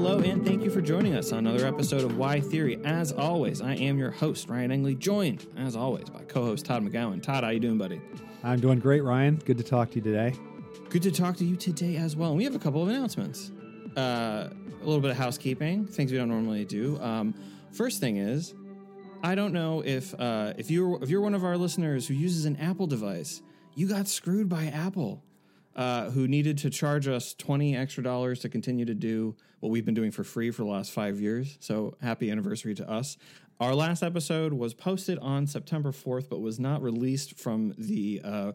Hello, and thank you for joining us on another episode of Why Theory. As always, I am your host, Ryan Engley, joined, as always, by co host Todd McGowan. Todd, how are you doing, buddy? I'm doing great, Ryan. Good to talk to you today. Good to talk to you today as well. And we have a couple of announcements. Uh, a little bit of housekeeping, things we don't normally do. Um, first thing is, I don't know if uh, if you're if you're one of our listeners who uses an Apple device, you got screwed by Apple, uh, who needed to charge us twenty extra dollars to continue to do what we've been doing for free for the last five years. So happy anniversary to us. Our last episode was posted on September fourth, but was not released from the. Uh,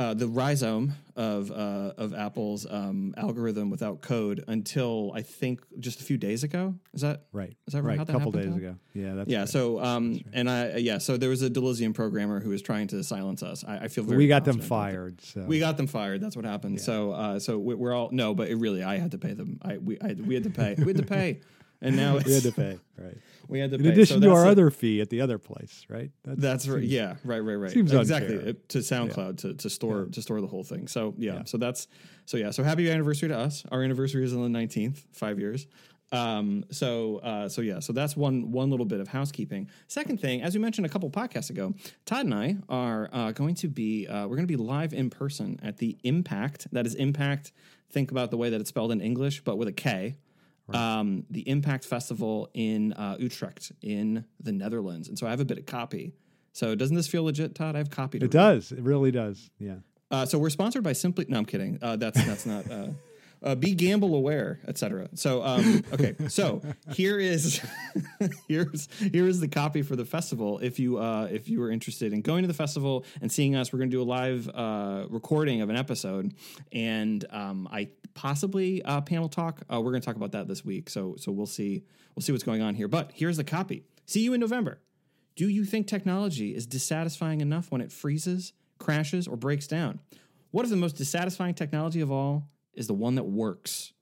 uh, the rhizome of uh, of Apple's um, algorithm without code until I think just a few days ago. Is that Right. Is that right? A couple days ago. Yeah, that's Yeah. right. So, um, and I, yeah, so there was a Deleuzian programmer who was trying to silence us. I, I feel very we got them confident about that. fired. So We got them fired. That's what happened. So, uh, so we- we're all no, but it really, I had to pay them. I we I, we had to pay. We had to pay, and now it's, we had to pay. Right. We had to In pay. addition So to our a- other fee at the other place, right? That's right. seems- Yeah. Right. Right. Right. seems exactly. It- to SoundCloud to, to store to store the whole thing. So yeah, Yeah. So that's so yeah. So happy anniversary to us. Our anniversary is on the nineteenth. Five years. Um. So uh. So yeah. So that's one one little bit of housekeeping. Second thing, as we mentioned a couple podcasts ago, Todd and I are uh, going to be uh, we're going to be live in person at the Impakt. That is Impact. Think about the way that it's spelled in English, but with a K um, the Impakt Festival in uh, Utrecht in the Netherlands. And so I have a bit of copy. So doesn't this feel legit, Todd? I have copied It does. It really does. Yeah. Uh, so we're sponsored by Simply. No, I'm kidding. Uh, that's that's not. Uh, be gamble aware, etc. So um, okay, so here is here's here's the copy for the festival. If you uh, if you are interested in going to the festival and seeing us, we're going to do a live uh, recording of an episode, and um, I possibly uh, panel talk. Uh, we're going to talk about that this week. So so we'll see we'll see what's going on here. But here's the copy. See you in November. Do you think technology is dissatisfying enough when it freezes, crashes, or breaks down? What if the most dissatisfying technology of all is the one that works?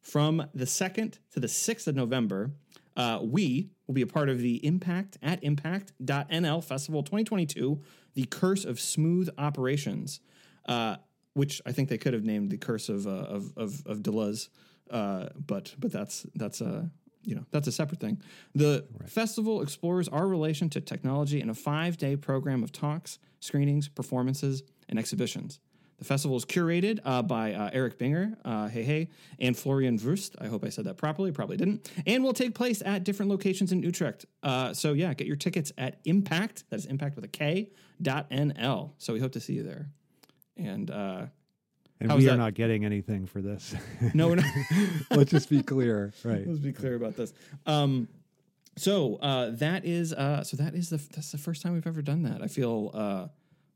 From the 2nd to the 6th of November, uh, we will be a part of the Impakt at Impakt.nl Festival 2022, The Curse of Smooth Operations, uh, which I think they could have named The Curse of, uh, of, of, of Deleuze, uh, but, but that's, that's, uh, you know, that's a separate thing. The festival explores our relation to technology in a five day program of talks, screenings, performances, and exhibitions. The festival is curated uh, by uh, Erik Bünger, uh, hey hey, and Florian Wüst. I hope I said that properly. Probably didn't. And will take place at different locations in Utrecht. Uh, so yeah, get your tickets at Impact. That is Impact with a K. Dot nl. So we hope to see you there. And uh, And we that? are not getting anything for this. no, we're not. Let's just be clear. Right. Let's be clear about this. Um, so uh, that is uh, so that is the that's the first time we've ever done that. I feel uh,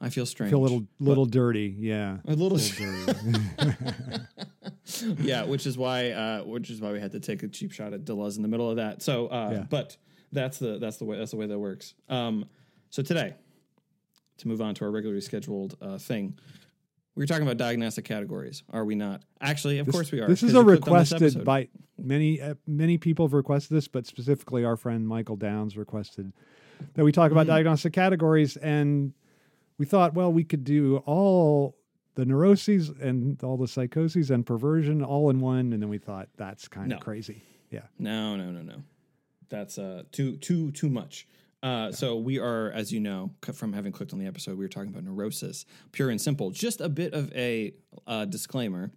I feel strange. Feel a little little dirty. Yeah. a little, dirty. yeah, which is why uh, which is why we had to take a cheap shot at Deleuze in the middle of that. So, uh, Yeah. but that's the that's the way that's the way that works. Um, so today, to move on to our regularly scheduled uh, thing, we were talking about diagnostic categories. Are we not? Actually, of course we are. This is a this requested by many uh, many people have requested this, but specifically our friend Michael Downs requested that we talk Mm-hmm. about diagnostic categories, and we thought, well, we could do all the neuroses and all the psychoses and perversion all in one, and then we thought that's kind No. of crazy. Yeah, No, no, no, no. That's uh too too too much. Uh, so we are, as you know, from having clicked on the episode, we were talking about neurosis, pure and simple. Just a bit of a uh, disclaimer.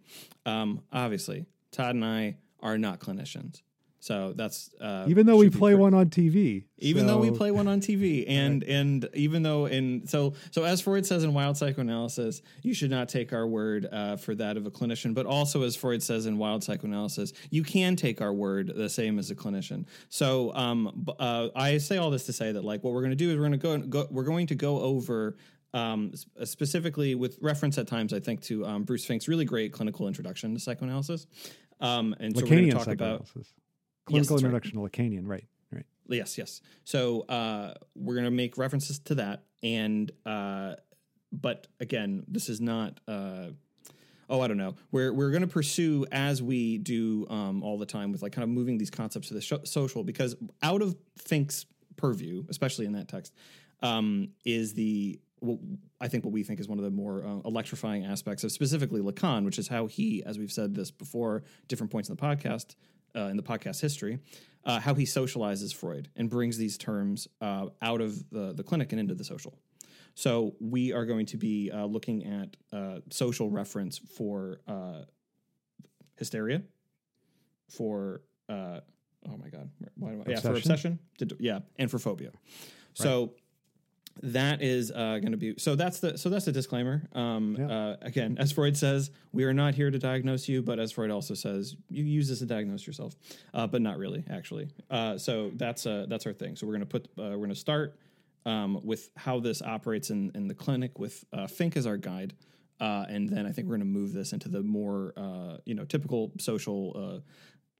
Um, obviously, Todd and I are not clinicians, so that's uh, even though we play clear. one on TV, even though we play one on TV, and and even though in so so as Freud says in Wild Psychoanalysis, you should not take our word uh, for that of a clinician, but also as Freud says in Wild Psychoanalysis, you can take our word the same as a clinician. So um, uh, I say all this to say that like what we're going to do is we're going to go, go we're going to go over. Um, specifically with reference at times, I think to um, Bruce Fink's really great clinical introduction to psychoanalysis. Um, and so we're going to talk about clinical right. introduction to Lacanian, right? Right. Yes, yes. So uh, we're going to make references to that, and uh, but again, this is not. Uh, oh, I don't know. We're we're going to pursue as we do um, all the time with like kind of moving these concepts to the sho- social because out of Fink's purview, especially in that text, um, is the what I think what we think is one of the more uh, electrifying aspects of specifically Lacan, which is how he, as we've said this before, different points in the podcast, uh, in the podcast history, uh, how he socializes Freud and brings these terms uh, out of the, the clinic and into the social. So we are going to be uh, looking at uh, social reference for uh, hysteria, for uh, oh my god, why do I, yeah, for Obsession? obsession, yeah, and for phobia. So that is uh, going to be so. That's the so that's the disclaimer. Um, Yeah. uh, again, as Freud says, we are not here to diagnose you, but as Freud also says, you use this to diagnose yourself, uh, but not really, actually. Uh, so that's uh, that's our thing. So we're going to put uh, we're going to start um, with how this operates in in the clinic with uh, Fink as our guide. Uh, and then I think we're going to move this into the more, uh, you know, typical social uh,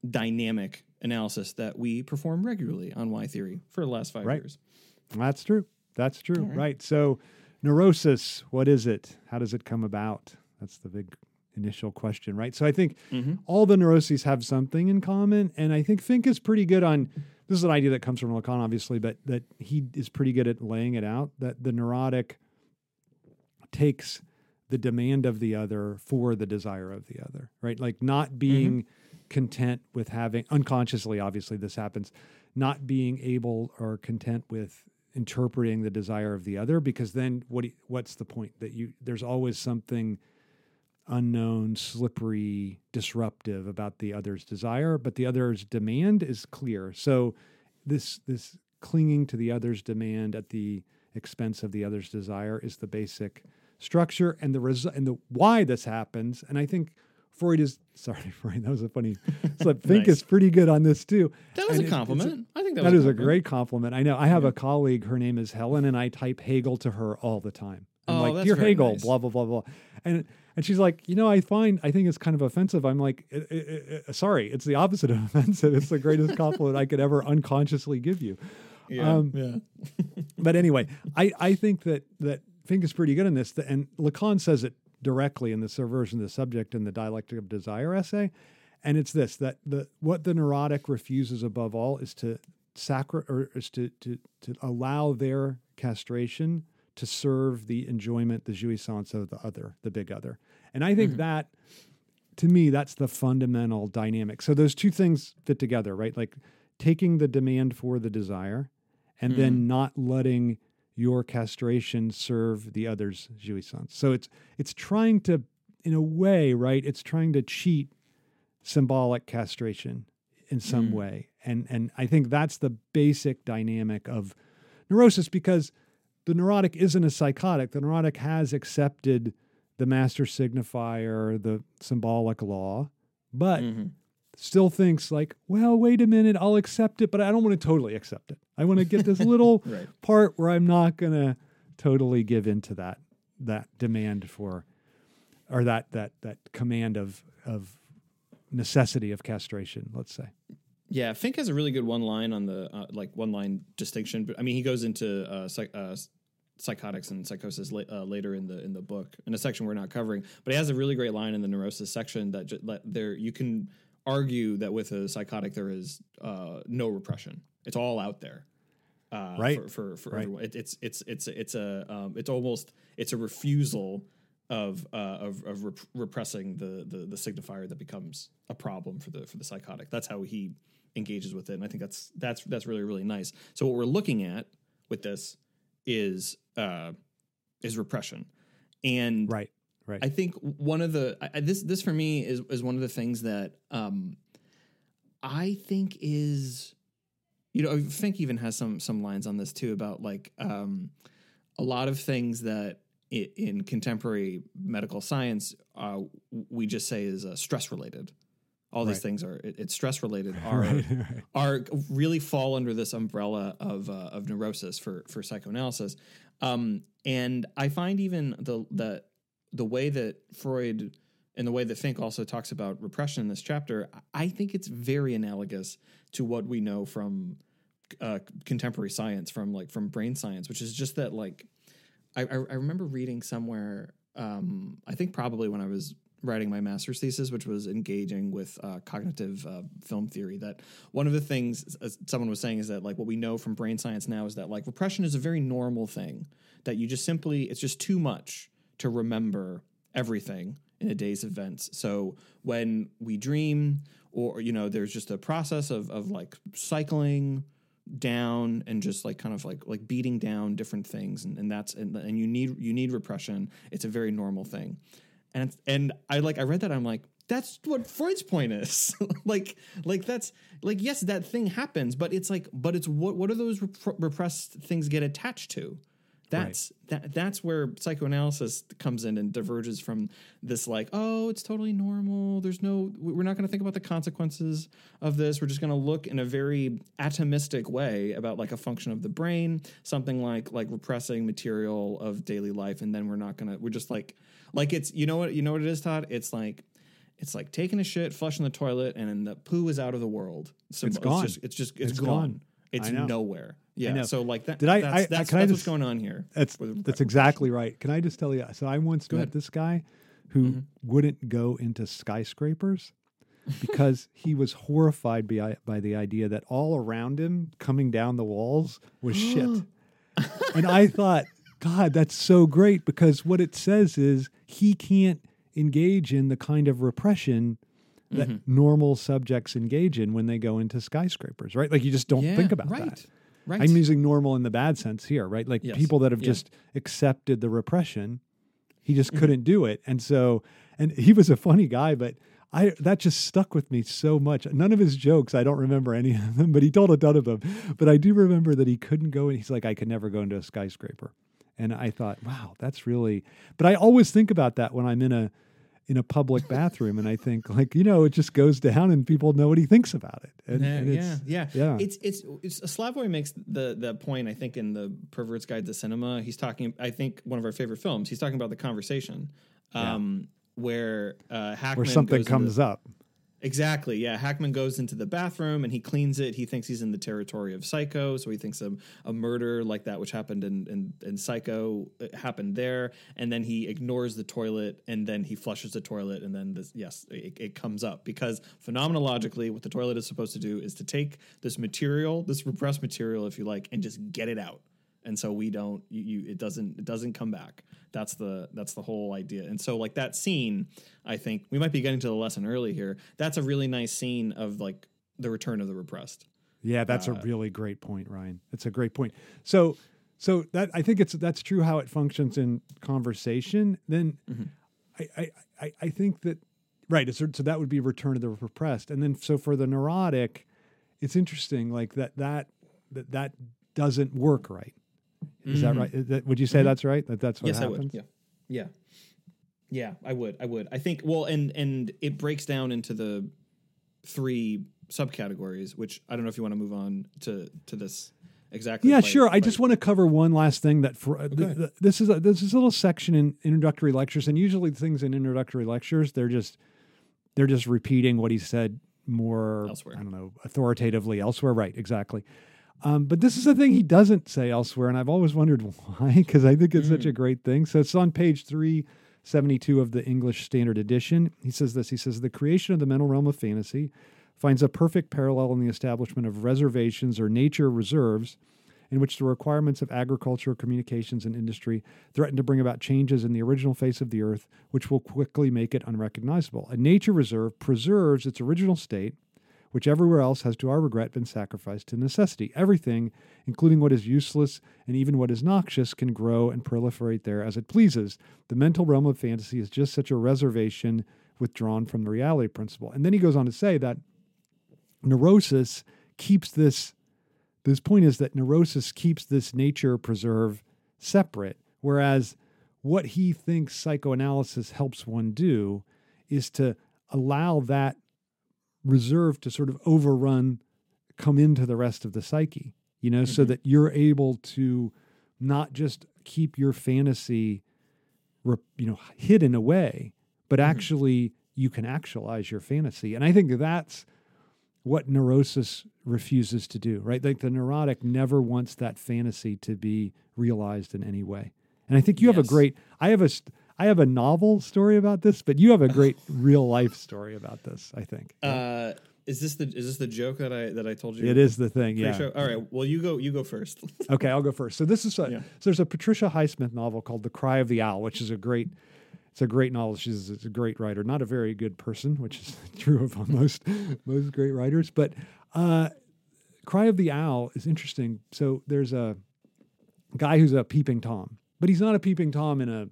dynamic analysis that we perform regularly on Why theory for the last five Right. years. That's true. That's true. Right. So, neurosis, what is it? How does it come about? That's the big initial question, right? So, I think mm-hmm. all the neuroses have something in common. And I think Fink is pretty good on this is an idea that comes from Lacan, obviously, but that he is pretty good at laying it out that the neurotic takes the demand of the other for the desire of the other, right? Like not mm-hmm. being content with having unconsciously, obviously, this happens, not being able or content with interpreting the desire of the other, because then what? you- what's the point that you? There's always something unknown, slippery, disruptive about the other's desire, but the other's demand is clear. So this this clinging to the other's demand at the expense of the other's desire is the basic structure and the result and the why this happens. And I think Freud is sorry, Freud. That was a funny slip. Fink Nice. is pretty good on this too. That was And a it- it's compliment. I think that, that was is a compliment. great compliment. I know. I have a colleague. Her name is Helen, and I type Hegel to her all the time. I'm Oh, like, dear Hegel, nice. blah blah blah blah, and and she's like, you know, I find I think it's kind of offensive. I'm like, "Uh, uh, uh, sorry, it's the opposite of offensive. It's the greatest compliment I could ever unconsciously give you. Yeah, Um, yeah. But anyway, I I think that that Fink is pretty good in this, and Lacan says it directly in the subversion of the subject in the dialectic of desire essay, and it's this that the what the neurotic refuses above all is to sacri- or is to to to allow their castration to serve the enjoyment, the jouissance of the other, the big other, and I think mm-hmm. that to me that's the fundamental dynamic. So those two things fit together, right? Like taking the demand for the desire and then mm. not letting your castration serve the other's jouissance. So it's it's trying to, in a way, right? It's trying to cheat symbolic castration in some way, and and I think that's the basic dynamic of neurosis because the neurotic isn't a psychotic. The neurotic has accepted the master signifier, the symbolic law, but Mhm. Still thinks like, well, wait a minute, I'll accept it, but I don't want to totally accept it. I want to get this little Right. part where I'm not going to totally give into that that demand for or that that that command of of necessity of castration, let's say. Yeah, Fink has a really good one line on the uh, like one line distinction. But I mean, he goes into uh, psych, uh, psychotics and psychosis la- uh, later in the in the book in a section we're not covering. But he has a really great line in the neurosis section that ju- let there you can argue that with a psychotic there is uh, no repression. It's all out there. Uh, Right. for for, for Right. everyone. It, it's it's it's it's a um, it's almost it's a refusal of uh, of, of rep- repressing the, the the signifier that becomes a problem for the for the psychotic. That's how he engages with it, and I think that's that's that's really really nice. So what we're looking at with this is uh, is repression, and Right. Right. I think one of the I, this this for me is is one of the things that um, I think is you know Fink even has some some lines on this too about like um, a lot of things that i in contemporary medical science uh, we just say is uh, stress related. All these Right. things are it, it's stress related are right. are really fall under this umbrella of uh, of neurosis for for psychoanalysis. Um, and I find even the the the way that Freud and the way that Fink also talks about repression in this chapter, I think it's very analogous to what we know from uh, contemporary science, from like from brain science, which is just that like I, I, remember reading somewhere. Um, I think probably when I was writing my master's thesis, which was engaging with uh, cognitive uh, film theory, that one of the things someone was saying is that like what we know from brain science now is that like repression is a very normal thing that you just simply it's just too much to remember everything in a day's events. So when we dream, or you know, there's just a process of of like cycling down and just like kind of like like beating down different things and, and that's and, and you need you need repression. It's a very normal thing. And and i like i read that i'm like that's what freud's point is. Like like that's like yes that thing happens but it's like but it's what what do those rep- repressed things get attached to that's right. that that's where psychoanalysis comes in and diverges from this like oh it's totally normal. There's no we're not going to think about the consequences of this. We're just going to look in a very atomistic way about like a function of the brain something like like repressing material of daily life and then we're not going to we're just like like it's you know what you know what it is Todd? It's like it's like taking a shit flushing the toilet and then the poo is out of the world. So it's gone it's just it's just it's, it's gone. gone. It's nowhere yeah. So like that. Did I? That's, I, that's, that's, I just, what's going on here. That's that's exactly right. Can I just tell you? So I once go met ahead. this guy who mm-hmm. wouldn't go into skyscrapers because he was horrified by by the idea that all around him, coming down the walls, was shit. and I thought, God, that's so great because what it says is he can't engage in the kind of repression that mm-hmm. normal subjects engage in when they go into skyscrapers, right? Like you just don't yeah, think about right. that. Right. I'm using normal in the bad sense here, right? Like yes. people that have just accepted the repression, he just Mm-hmm. couldn't do it. And so, and he was a funny guy, but I that just stuck with me so much. None of his jokes, I don't remember any of them, but he told a ton of them. But I do remember that he couldn't go and he's like, I could never go into a skyscraper. And I thought, wow, that's really but I always think about that when I'm in a in a public bathroom and I think like you know it just goes down and people know what he thinks about it and, yeah, and yeah, yeah, yeah. It's it's it's Slavoj makes the the point I think in the Pervert's Guide to Cinema. He's talking. I think one of our favorite films. He's talking about the conversation, um, yeah. where uh, Hackman where something comes into, up. Exactly. Yeah. Hackman goes into the bathroom and he cleans it. He thinks he's in the territory of Psycho. So he thinks of a murder like that, which happened in, in, in Psycho, uh, happened there. And then he ignores the toilet and then he flushes the toilet. And then, this, yes, it, it comes up because phenomenologically, what the toilet is supposed to do is to take this material, this repressed material, if you like, and just get it out and so we don't you, you, it doesn't it doesn't come back. That's the that's the whole idea. And so like that scene i think we might be getting to the lesson early here. That's a really nice scene of like the return of the repressed. Yeah that's uh, a really great point ryan. It's a great point. So so that i think it's that's true how it functions in conversation. Then mm-hmm. I, I i think that right so, so that would be return of the repressed. And then so for the neurotic it's interesting like that that that that doesn't work right is Mm-hmm. that right? Would you say that's right? That that's what yes, happens? I would. Yeah, yeah, yeah. I would. I would. I think. Well, and and it breaks down into the three subcategories, which I don't know if you want to move on to to this exactly. Yeah, quite- sure. I just want to cover one last thing that for uh, th- th- this is a, this is a little section in introductory lectures, and usually things in introductory lectures they're just they're just repeating what he said more Elsewhere. I don't know authoritatively elsewhere. Right? Exactly. Um, but this is a thing he doesn't say elsewhere, and I've always wondered why, because I think it's such Mm. a great thing. So it's on page three seventy two of the English Standard Edition. He says this. He says the creation of the mental realm of fantasy finds a perfect parallel in the establishment of reservations or nature reserves in which the requirements of agriculture, communications, and industry threaten to bring about changes in the original face of the earth, which will quickly make it unrecognizable. A nature reserve preserves its original state, which everywhere else has, to our regret, been sacrificed to necessity. Everything, including what is useless and even what is noxious, can grow and proliferate there as it pleases. The mental realm of fantasy is just such a reservation withdrawn from the reality principle. And then he goes on to say that neurosis keeps this this point is that neurosis keeps this nature preserve separate whereas what he thinks psychoanalysis helps one do is to allow that reserve to sort of overrun come into the rest of the psyche you know so Mhm. that you're able to not just keep your fantasy you know hidden away but Mhm. actually you can actualize your fantasy and i think that's what neurosis refuses to do, right? Like the neurotic never wants that fantasy to be realized in any way. And I think you have a great I have a I have a novel story about this, but you have a great real life story about this, I think. Uh, is this the is this the joke that I that I told you? it is the thing, yeah. All right. Well, you go. You go first. Okay, I'll go first. So this is a, Yeah. so there's a Patricia Highsmith novel called The Cry of the Owl, which is a great it's a great novel. She's a great writer, not a very good person, which is true of most most great writers. But uh, Cry of the Owl is interesting. So there's a guy who's a peeping tom, but he's not a peeping tom in a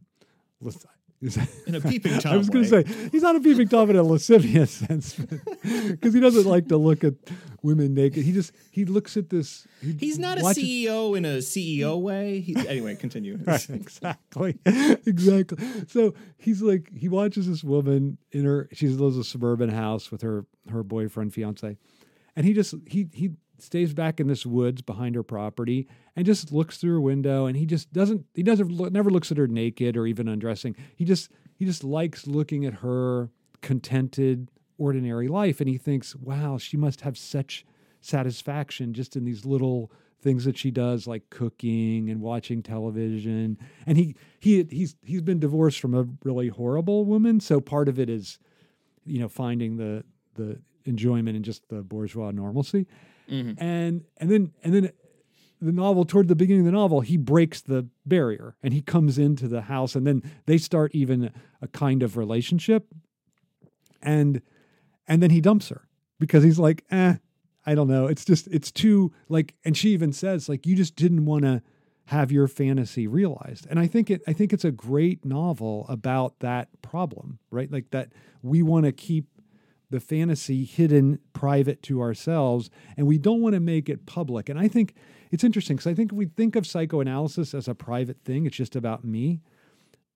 in a peeping tom. I was going to say he's not a peeping tom in a lascivious sense, because he doesn't like to look at women naked. He just he looks at this. He he's not a CEO in a CEO way. He, anyway, continue. right, exactly, exactly. So he's like he watches this woman in her. She lives a suburban house with her her boyfriend fiance, and he just he he stays back in this woods behind her property and just looks through her window and he just doesn't he doesn't look, never looks at her naked or even undressing. He just he just likes looking at her contented ordinary life and he thinks wow she must have such satisfaction just in these little things that she does like cooking and watching television. And he he he's he's been divorced from a really horrible woman so part of it is you know finding the the enjoyment in just the bourgeois normalcy Mm-hmm. And and then and then the novel toward the beginning of the novel he breaks the barrier and he comes into the house and then they start even a kind of relationship. And and then he dumps her because he's like eh i don't know. It's just it's too like and she even says like you just didn't want to have your fantasy realized. And i think it i think it's a great novel about that problem right? Like that we want to keep the fantasy hidden private to ourselves and we don't want to make it public. And i think it's interesting because i think we think of psychoanalysis as a private thing it's just about me.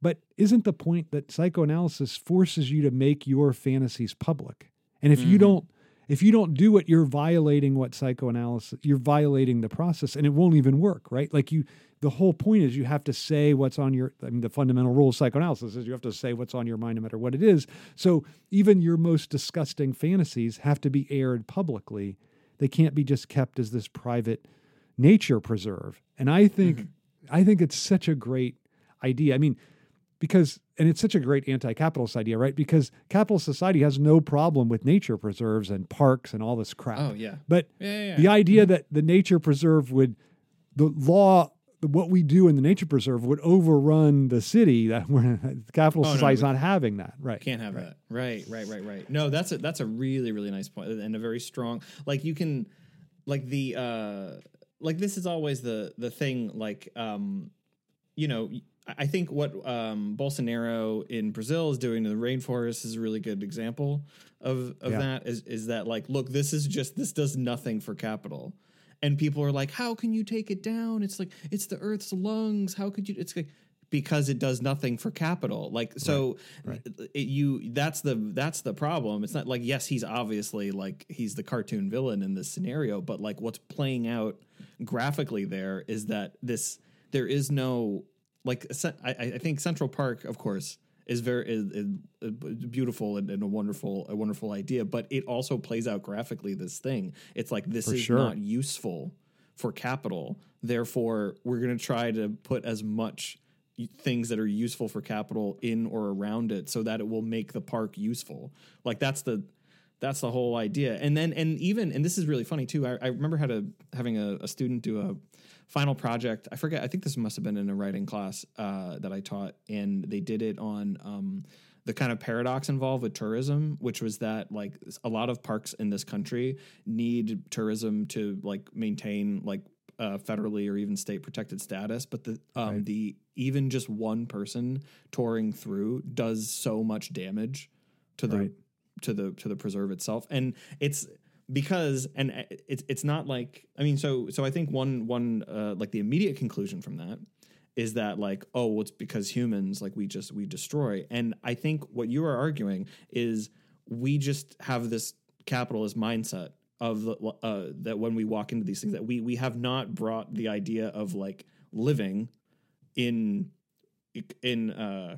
But isn't the point that psychoanalysis forces you to make your fantasies public? And if mm-hmm. you don't if you don't do it you're violating what psychoanalysis you're violating the process and it won't even work right? Like you the whole point is you have to say what's on your i mean the fundamental rule of psychoanalysis is you have to say what's on your mind no matter what it is. So even your most disgusting fantasies have to be aired publicly. They can't be just kept as this private nature preserve. And i think mm-hmm. i think it's such a great idea. I mean because and it's such a great anti-capitalist idea right? Because capitalist society has no problem with nature preserves and parks and all this crap. Oh yeah. But yeah, yeah, yeah. the idea that the nature preserve would the law what we do in the nature preserve would overrun the city that we're capital oh, society's no, not having that right. Can't have right. that. Right right right right. No that's a that's a really really nice point and a very strong like you can like the uh like this is always the the thing like um you know I think what um, Bolsonaro in Brazil is doing to the rainforest is a really good example of of yeah. that. Is is that like, look, this is just this does nothing for capital and people are like, "How can you take it down?" It's like it's the Earth's lungs. How could you? It's like because it does nothing for capital. Like so, right, right. It, you that's the that's the problem. It's not like yes, he's obviously like he's the cartoon villain in this scenario, but like what's playing out graphically there is that this there is no like I, I think Central Park, of course is very is, is beautiful and, and, a wonderful a wonderful idea, but it also plays out graphically. This thing, it's like this for is sure. not useful for capital. Therefore, we're going to try to put as much things that are useful for capital in or around it so that it will make the park useful. Like that's the that's the whole idea. And then and even and this is really funny too. I, I remember had a having a, a student do a final project. I forget. I think this must have been in a writing class uh, that I taught, and they did it on um, the kind of paradox involved with tourism, which was that like a lot of parks in this country need tourism to like maintain like uh, federally or even state protected status, but the um, right. the even just one person touring through does so much damage to the right. to the to the preserve itself, and it's because and uh, it's it's not like I mean so so I think one one uh, like the immediate conclusion from that is that like oh well it's because humans like we just we destroy. And I think what you are arguing is we just have this capitalist mindset of uh, that when we walk into these things that we we have not brought the idea of like living in in uh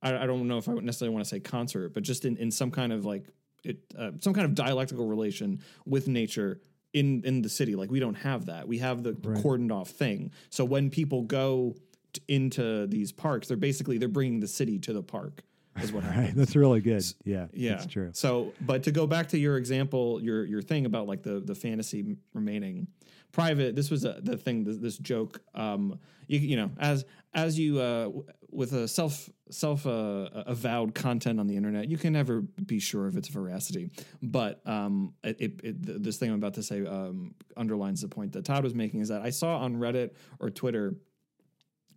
I, I don't know if I necessarily want to say concert but just in in some kind of like it, uh, some kind of dialectical relation with nature in in the city. Like we don't have that. We have the right. cordoned off thing. So when people go t- into these parks, they're basically they're bringing the city to the park. Is what. Right. That's really good. Yeah. Yeah. That's true. So, but to go back to your example, your your thing about like the the fantasy remaining private. This was a, the thing. This, this joke. Um, you you know as as you uh w- with a self self uh, avowed content on the internet, you can never be sure of its veracity. But um, it, it, this thing I'm about to say um underlines the point that Todd was making is that I saw on Reddit or Twitter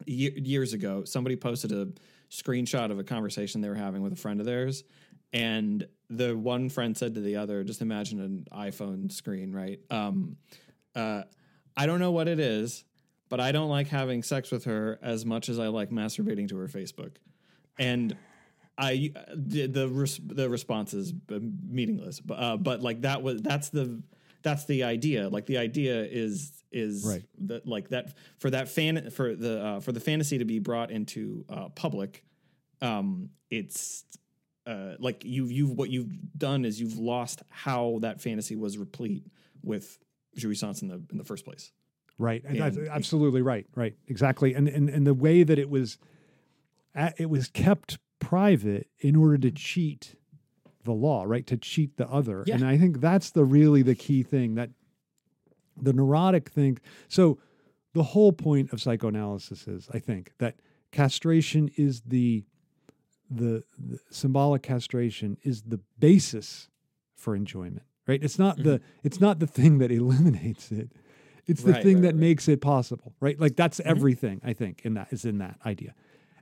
ye- years ago somebody posted a screenshot of a conversation they were having with a friend of theirs and the one friend said to the other just imagine an iphone screen right um, uh, i don't know what it is but i don't like having sex with her as much as i like masturbating to her facebook and i the the, res- the response is meaningless but uh, but like that was that's the that's the idea like the idea is is Right. that like that for that fan for the uh, for the fantasy to be brought into uh, public um it's uh like you you've what you've done is you've lost how that fantasy was replete with jouissance in the in the first place Right. And that's And- absolutely right. Right. Exactly. And, and and the way that it was it was kept private in order to cheat the law, right? To cheat the other. Yeah. And I think that's the really the key thing that the neurotic think so the whole point of psychoanalysis is, I think, that castration is the the, the symbolic castration is the basis for enjoyment right it's not the mm-hmm. it's not the thing that eliminates it it's the Right, thing right, that right. makes it possible right like that's mm-hmm. everything i think in that is in that idea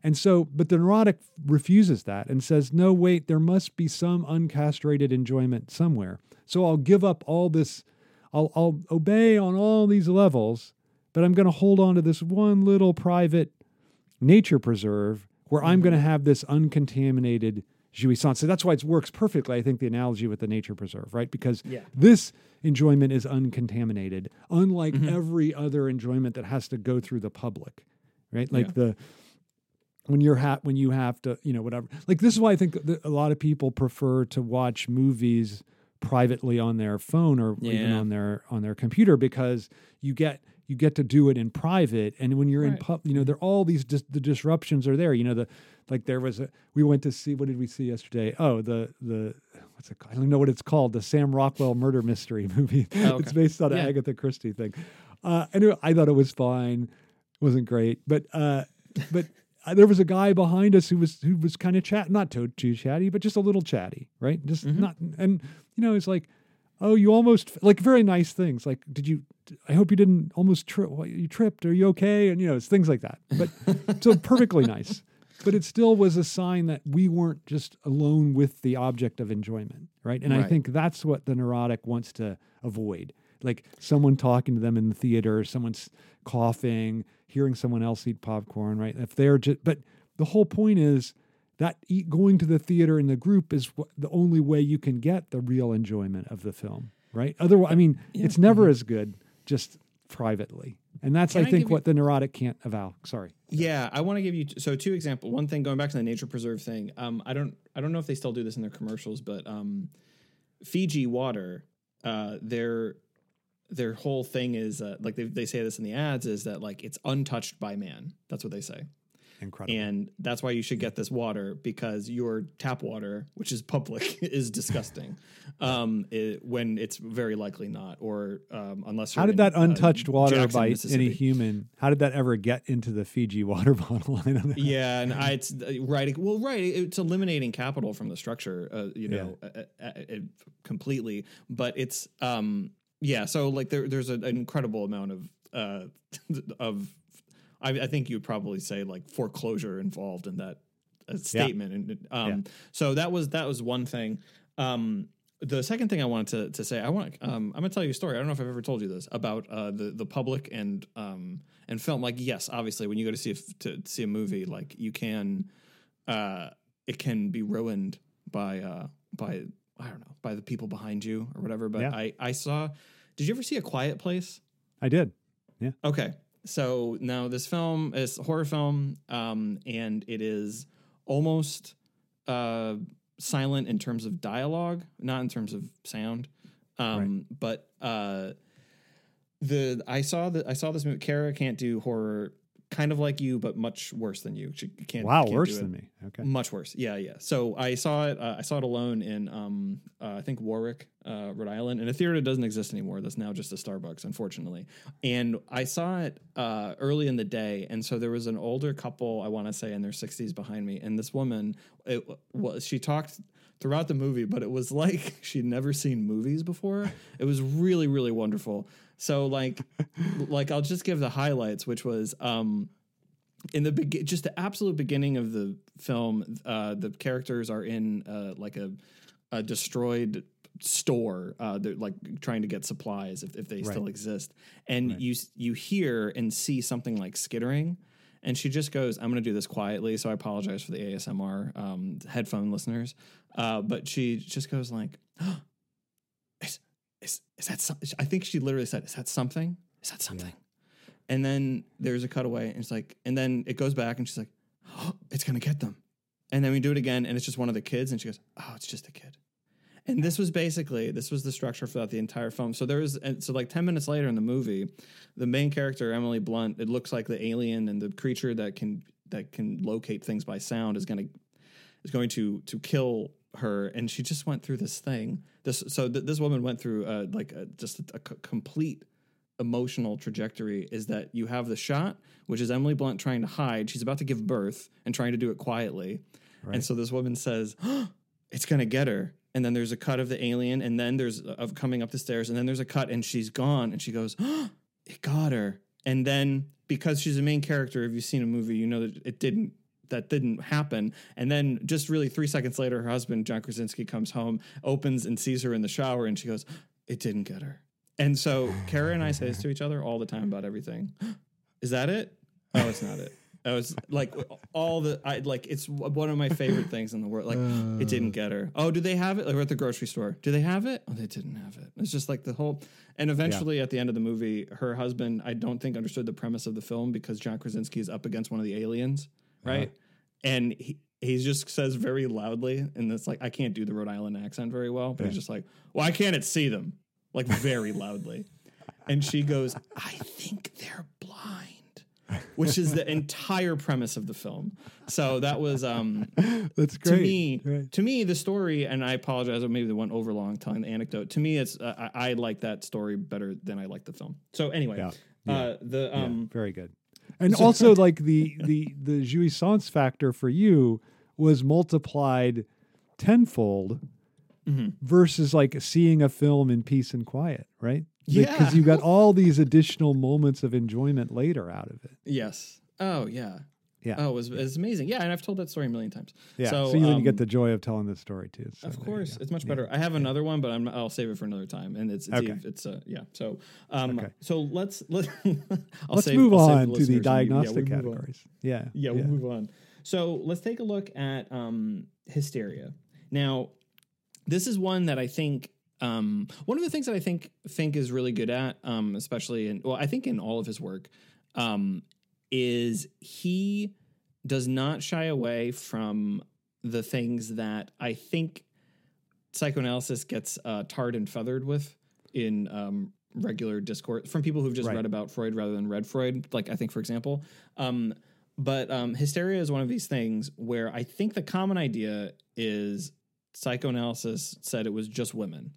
and so but the neurotic refuses that and says no wait there must be some uncastrated enjoyment somewhere so i'll give up all this i'll, I'll obey on all these levels but i'm going to hold on to this one little private nature preserve where I'm going to mm-hmm. have this uncontaminated jouissance. So that's why it works perfectly, I think, the analogy with the nature preserve, right? Because Yeah. this enjoyment is uncontaminated, unlike mm-hmm. every other enjoyment that has to go through the public, right? Like Yeah. the when you're ha- when you have to, you know, whatever. Like this is why I think that a lot of people prefer to watch movies privately on their phone or even on their on their computer because you get you get to do it in private. And when you're in pub you know there all these dis- the disruptions are there. You know the like there was a we went to see what did we see yesterday? Oh the the what's it called? I don't know what it's called the Sam Rockwell murder mystery movie. Oh, it's based on an Agatha Christie thing. Uh anyway I thought it was fine. It wasn't great. But uh but there was a guy behind us who was who was kind of chat not too, too chatty but just a little chatty right? Just Mm-hmm. not and you know it's like oh you almost like very nice things like did you i hope you didn't almost trip you tripped are you okay? And you know it's things like that but so perfectly nice but it still was a sign that we weren't just alone with the object of enjoyment right? And i think that's what the neurotic wants to avoid like someone talking to them in the theater someone's coughing hearing someone else eat popcorn right if they're just but the whole point is that eat, going to the theater in the group is wh- the only way you can get the real enjoyment of the film, right? Otherwise, I mean, it's never as good just privately, and that's Can I I think you- what the neurotic can't avow. Sorry, Yeah, I want to give you so two examples. One thing going back to the nature preserve thing. Um, I don't I don't know if they still do this in their commercials, but um, Fiji water, uh, their their whole thing is uh, like they they say this in the ads is that like it's untouched by man. That's what they say. incredible. And that's why you should get this water because your tap water, which is public, is disgusting. um, it, when it's very likely not, or um, unless how did in, that uh, untouched water Jackson, by any human? How did that ever get into the Fiji water bottle? I don't know. Yeah, and I it's uh, right. Well, right. It's eliminating capital from the structure. Uh, you know, uh, uh, uh, uh, completely. But it's um yeah. So like there there's a, an incredible amount of uh of I, I think you'd probably say like foreclosure involved in that uh, statement. And um so that was that was one thing. Um the second thing I wanted to, to say, I want um, I'm gonna tell you a story. I don't know if I've ever told you this about uh, the the public and um, and film. Like, yes, obviously, when you go to see a, to see a movie, like you can, uh, it can be ruined by uh, by I don't know by the people behind you or whatever. But Yeah. I I saw. Did you ever see a Quiet Place? I did. Yeah. Okay. So now this film is a horror film, um, and it is almost uh, silent in terms of dialogue, not in terms of sound. Um, But uh, the I saw that I saw this movie. Kara can't do horror kind of like you, but much worse than you. She can't. Wow, can't worse than me. Okay. Much worse. Yeah, yeah. So I saw it. Uh, I saw it alone in, um, uh, I think Warwick, uh, Rhode Island, and a theater doesn't exist anymore. That's now just a Starbucks, unfortunately. And I saw it uh, early in the day, and so there was an older couple, I want to say, in their sixties behind me, and this woman, it was she talked throughout the movie, but it was like she'd never seen movies before. It was really, really wonderful. So like, like I'll just give the highlights, which was. Um, in the begin, just the absolute beginning of the film, uh, the characters are in uh, like a, a destroyed store. Uh, they're like trying to get supplies if, if they still exist, and you you hear and see something like skittering, and she just goes, "I'm going to do this quietly." So I apologize for the ASMR um, headphone listeners, uh, but she just goes like, "Is is is that something?" I think she literally said, "Is that something? Is that something?" And then there's a cutaway, and it's like, and then it goes back, and she's like, oh, "It's gonna get them." And then we do it again, and it's just one of the kids, and she goes, "Oh, it's just a kid." And this was basically this was the structure throughout the entire film. So there was, so like ten minutes later in the movie, the main character Emily Blunt, it looks like the alien and the creature that can that can locate things by sound is going to is going to to kill her, and she just went through this thing. This so th- this woman went through uh, like a, just a, a c- complete emotional trajectory is that you have the shot, which is Emily Blunt trying to hide. She's about to give birth and trying to do it quietly. And so this woman says, it's going to get her. And then there's a cut of the alien, and then there's of coming up the stairs, and then there's a cut, and she's gone, and she goes, "It got her." And then because she's a main character, if you've seen a movie, you know that it didn't that didn't happen. And then just really three seconds later, her husband John Krasinski comes home, opens and sees her in the shower, and she goes, "It didn't get her." And so Kara and I say this to each other all the time about everything. Is that it? Oh, it's not it. I was like all the I like it's one of my favorite things in the world. Like it didn't get her. Oh, do they have it? Like we're at the grocery store. Do they have it? Oh, they didn't have it. It's just like the whole. And eventually, at the end of the movie, her husband I don't think understood the premise of the film because John Krasinski is up against one of the aliens, right? And he he just says very loudly, and it's like I can't do the Rhode Island accent very well, but he's just like, why can't it see them? Like very loudly. And she goes, I think they're blind, which is the entire premise of the film. So that was um That's great. to me Right. to me the story and I apologize maybe they went over long telling the anecdote. To me it's uh, I, I like that story better than I like the film. So anyway, Yeah. uh the um Very good. And also, like the the the jouissance factor for you was multiplied tenfold Mm-hmm. versus like seeing a film in peace and quiet, right? Yeah. Because you got all these additional moments of enjoyment later out of it. yes. Oh yeah. Yeah. Oh, it was, it was amazing. Yeah, and I've told that story a million times. Yeah. So, So, you, um, get the joy of telling this story too. So Of course, it's much better. I have another one, but I'm, I'll save it for another time. And it's it's Okay. it's uh, yeah. So um, Okay. so let's let I'll Let's save- move I'll on to the you- yeah, diagnostic we'll categories. Yeah. Yeah, we'll move on. So let's take a look at um, hysteria. Now, this is one that I think um, one of the things that I think Fink is really good at, um, especially in well, I think in all of his work, um, is he does not shy away from the things that I think psychoanalysis gets uh, tarred and feathered with in um, regular discourse from people who've just Right. read about Freud rather than read Freud. Like I think, for example, um, but um, hysteria is one of these things where I think the common idea is psychoanalysis said it was just women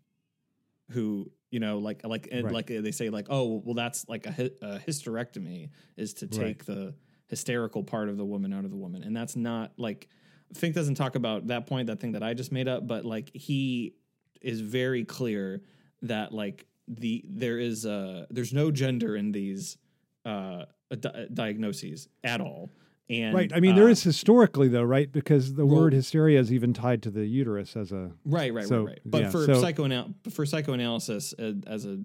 who you know like like and Right. like they say like oh well that's like a, a hysterectomy is to take the hysterical part of the woman out of the woman. And that's not like Fink doesn't talk about that point that thing that I just made up but like he is very clear that like the there is uh there's no gender in these uh di- diagnoses at all and Right. I mean, there uh, is historically though, right? Because the word hysteria is even tied to the uterus as a Right, right, So, right, right. But yeah, for so- psychoanal for psychoanalysis uh, as a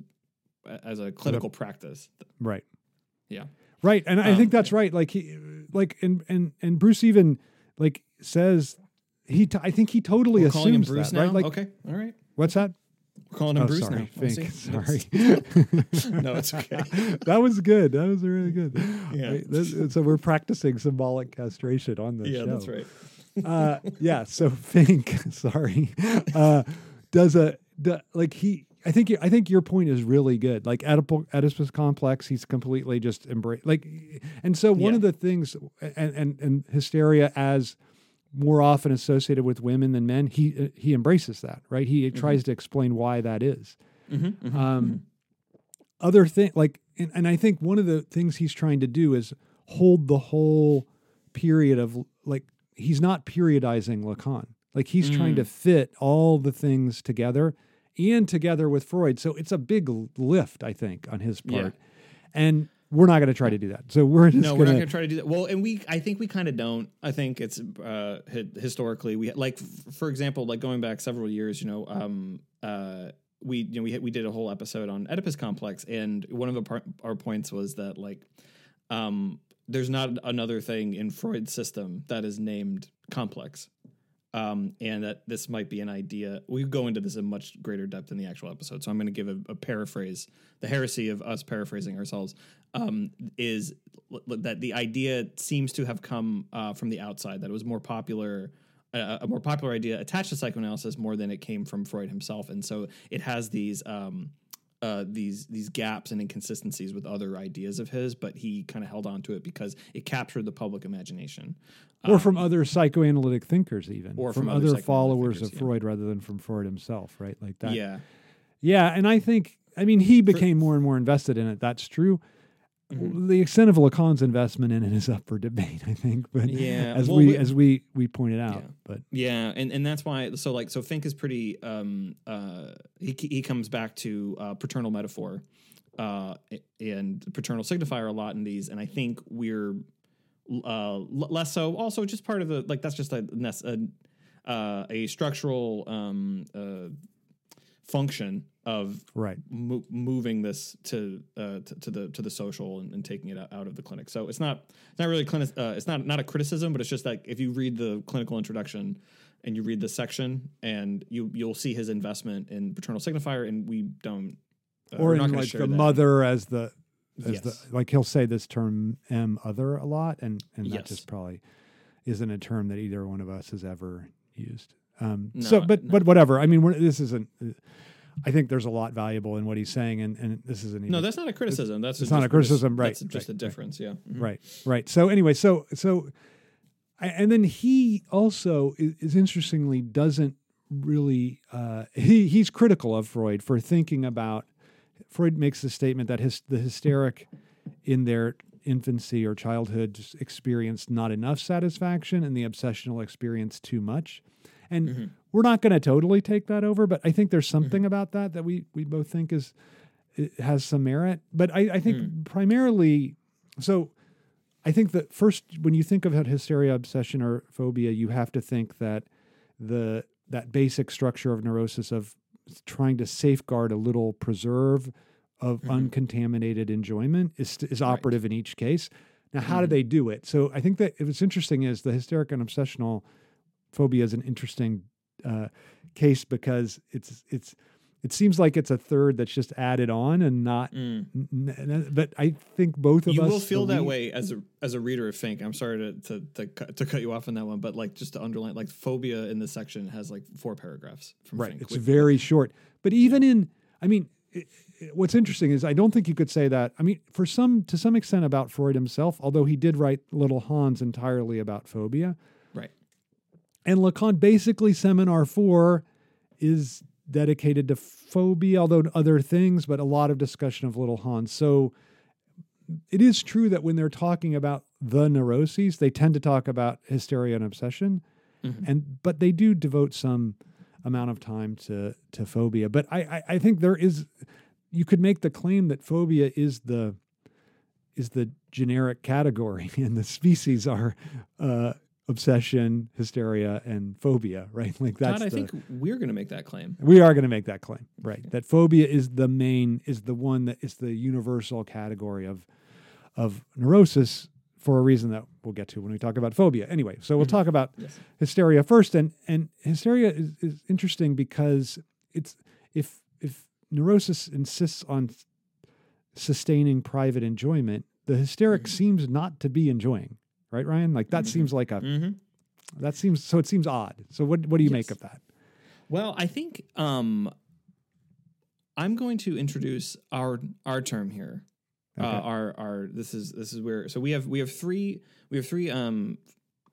as a clinical practice, right. yeah, Right, and I Um, think that's right. Like he, like, and and and Bruce even like says he. T- I think he totally we're assumes calling him Bruce that, now. right? Like, okay, all right, what's that? We're calling him Oh, Bruce sorry, now. Fink. Sorry. no, it's okay. that was good. That was really good. Yeah. Right, this- so we're practicing symbolic castration on the yeah, show. Yeah, that's right. uh, yeah. So Fink, sorry, uh, does a do, like he. I think I think your point is really good. Like Oedipal, Oedipus complex, he's completely just embrace like, and so one Yeah. of the things and, and and hysteria as more often associated with women than men, he he embraces that, right? He tries to explain why that is. Mhm, mhm, Um, Other thing, like, and, and I think one of the things he's trying to do is hold the whole period of like he's not periodizing Lacan. Like he's trying Mm. to fit all the things together and together with Freud. So it's a big lift, I think, on his Yeah. part. And we're not going to try to do that. So we're just no, we're gonna, not going to try to do that. Well, and we, I think we kind of don't. I think it's uh, hi- historically we like, f- for example, like going back several years. You know, um, uh, we you know we we did a whole episode on Oedipus complex, and one of the par- our points was that like, um, there's not another thing in Freud's system that is named complex. Um, and that this might be an idea. We go into this in much greater depth in the actual episode, so I'm going to give a, a paraphrase. The heresy of us paraphrasing ourselves um, is l- that the idea seems to have come uh, from the outside. That it was more popular, uh, a more popular idea attached to psychoanalysis more than it came from Freud himself, and so it has these. Um, uh, these these gaps and inconsistencies with other ideas of his, but he kind of held on to it because it captured the public imagination. or from other psychoanalytic thinkers, even, or from, from other other followers thinkers, of yeah. Freud rather than from Freud himself, right? Like that. yeah, Yeah, and I think I mean he became more and more invested in it. That's true. Mm-hmm. The extent of Lacan's investment in it is up for debate, I think. But Yeah, as well, we we- as we we pointed out, Yeah. but Yeah, and, and that's why. So like, so Fink is pretty. Um, uh, he he comes back to uh, paternal metaphor, uh, and paternal signifier a lot in these, and I think we're uh, less so. Also, just part of the like that's just a a, uh, a structural um, uh, function of right, mo- moving this to, uh, to to the to the social and, and taking it out, of the clinic. So it's not it's not really clinic. Uh, it's not not a criticism, but it's just like if you read the clinical introduction and you read the section, and you you'll see his investment in paternal signifier, and we don't. Uh, or in like the that. mother as the as Yes. the like he'll say this term m other a lot, and and that Yes. just probably isn't a term that either one of us has ever used. Um, so, but no. but whatever. I mean, this isn't. I think there's a lot valuable in what he's saying, and and this isn't. Even, No, that's not a criticism. That's it's not a criticism, right, That's just right, a right. difference. Yeah. Mhm. Right, right. So anyway, so so, and then he also is, is interestingly doesn't really. Uh, he he's critical of Freud for thinking about. Freud makes the statement that his the hysteric in their infancy or childhood experienced not enough satisfaction, and the obsessional experienced too much. And Mhm. We're not going to totally take that over, but I think there's something mm-hmm. about that that we we both think is it has some merit. But I, I think mm. primarily, so I think that first when you think of hysteria, obsession, or phobia, you have to think that the that basic structure of neurosis of trying to safeguard a little preserve of mm-hmm. uncontaminated enjoyment is is operative in each case. Now, how do mm-hmm. they do it? So I think that what's interesting is the hysteric and obsessional phobia is an interesting uh, case because it's it's it seems like it's a third that's just added on and not. Mm. n- n- but I think both of us. You us will feel that way as a as a reader of Fink. I'm sorry to to to cut, to cut you off on that one, but like just to underline, like phobia in this section has like four paragraphs from Right. Fink. It's very short. But even in, I mean, i i- what's interesting is I don't think you could say that. I mean, for some, to some extent about Freud himself, although he did write Little Hans entirely about phobia. And Lacan basically, Seminar 4 is dedicated to phobia, although other things, but a lot of discussion of Little Hans. So it is true that when they're talking about the neuroses, they tend to talk about hysteria and obsession, Mhm. and but they do devote some amount of time to to phobia. But I, I I think there is you could make the claim that phobia is the is the generic category, and the species are uh, obsession, hysteria, and phobia. Right? Like that's Todd, I the, think we're going to make that claim. we are going to make that claim, right? That phobia is the main, is the one that is the universal category of of neurosis for a reason that we'll get to when we talk about phobia. Anyway, so we'll mm-hmm. talk about Yes. hysteria first, and and hysteria is, is interesting because it's if if neurosis insists on sustaining private enjoyment, the hysteric mm-hmm. seems not to be enjoying, right, Ryan? Like that seems like a Mm-hmm. that seems so it seems odd. So what what do you make of that? Well, I think um, I'm going to introduce our our term here. Uh, our our this is this is where so we have we have three we have three um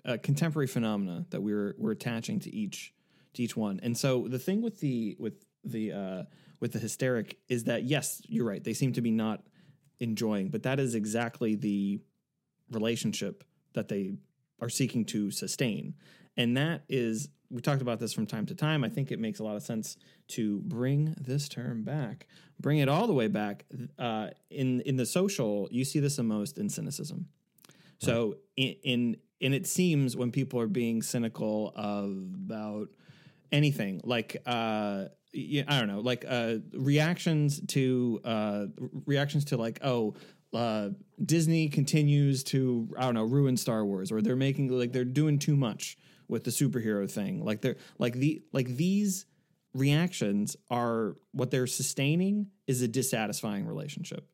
uh, contemporary phenomena that we're we're attaching to each to each one. And so the thing with the with the uh with the hysteric is that yes, you're right. They seem to be not enjoying, but that is exactly the relationship that they are seeking to sustain. And that is we talked about this from time to time. I think it makes a lot of sense to bring this term back, bring it all the way back. Uh, in in the social, you see this the most in cynicism. So in, in and it seems when people are being cynical about anything like uh yeah, I don't know, like uh reactions to uh reactions to like oh uh Disney continues to I don't know ruin Star Wars or they're making like they're doing too much with the superhero thing. Like they're like the like these reactions are what they're sustaining is a dissatisfying relationship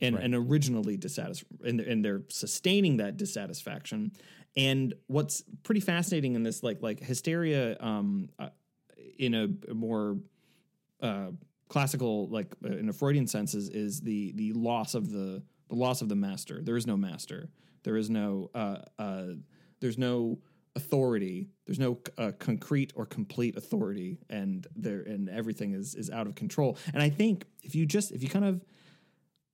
and, Right. and originally dissatisfied and, and they're sustaining that dissatisfaction and what's pretty fascinating in this like like hysteria um uh, in a, more uh classical like uh, in a freudian sense is, is the the loss of the the loss of the master. There is no master. There is no uh uh there's no authority. There's no uh, concrete or complete authority and there and everything is is out of control. And i think if you just if you kind of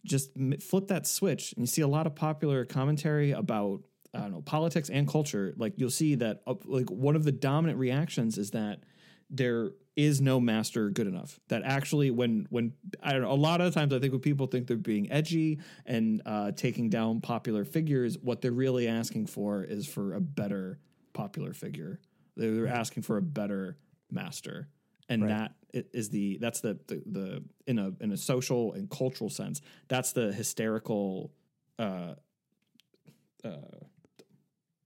just flip that switch and you see a lot of popular commentary about I don't know politics and culture like you'll see that uh, like one of the dominant reactions is that there is no master good enough. That actually when when I don't know a lot of the times I think when people think they're being edgy and uh, taking down popular figures what they're really asking for is for a better popular figure. They're, asking for a better master. And Right. that is the that's the, the the in a in a social and cultural sense that's the hysterical uh uh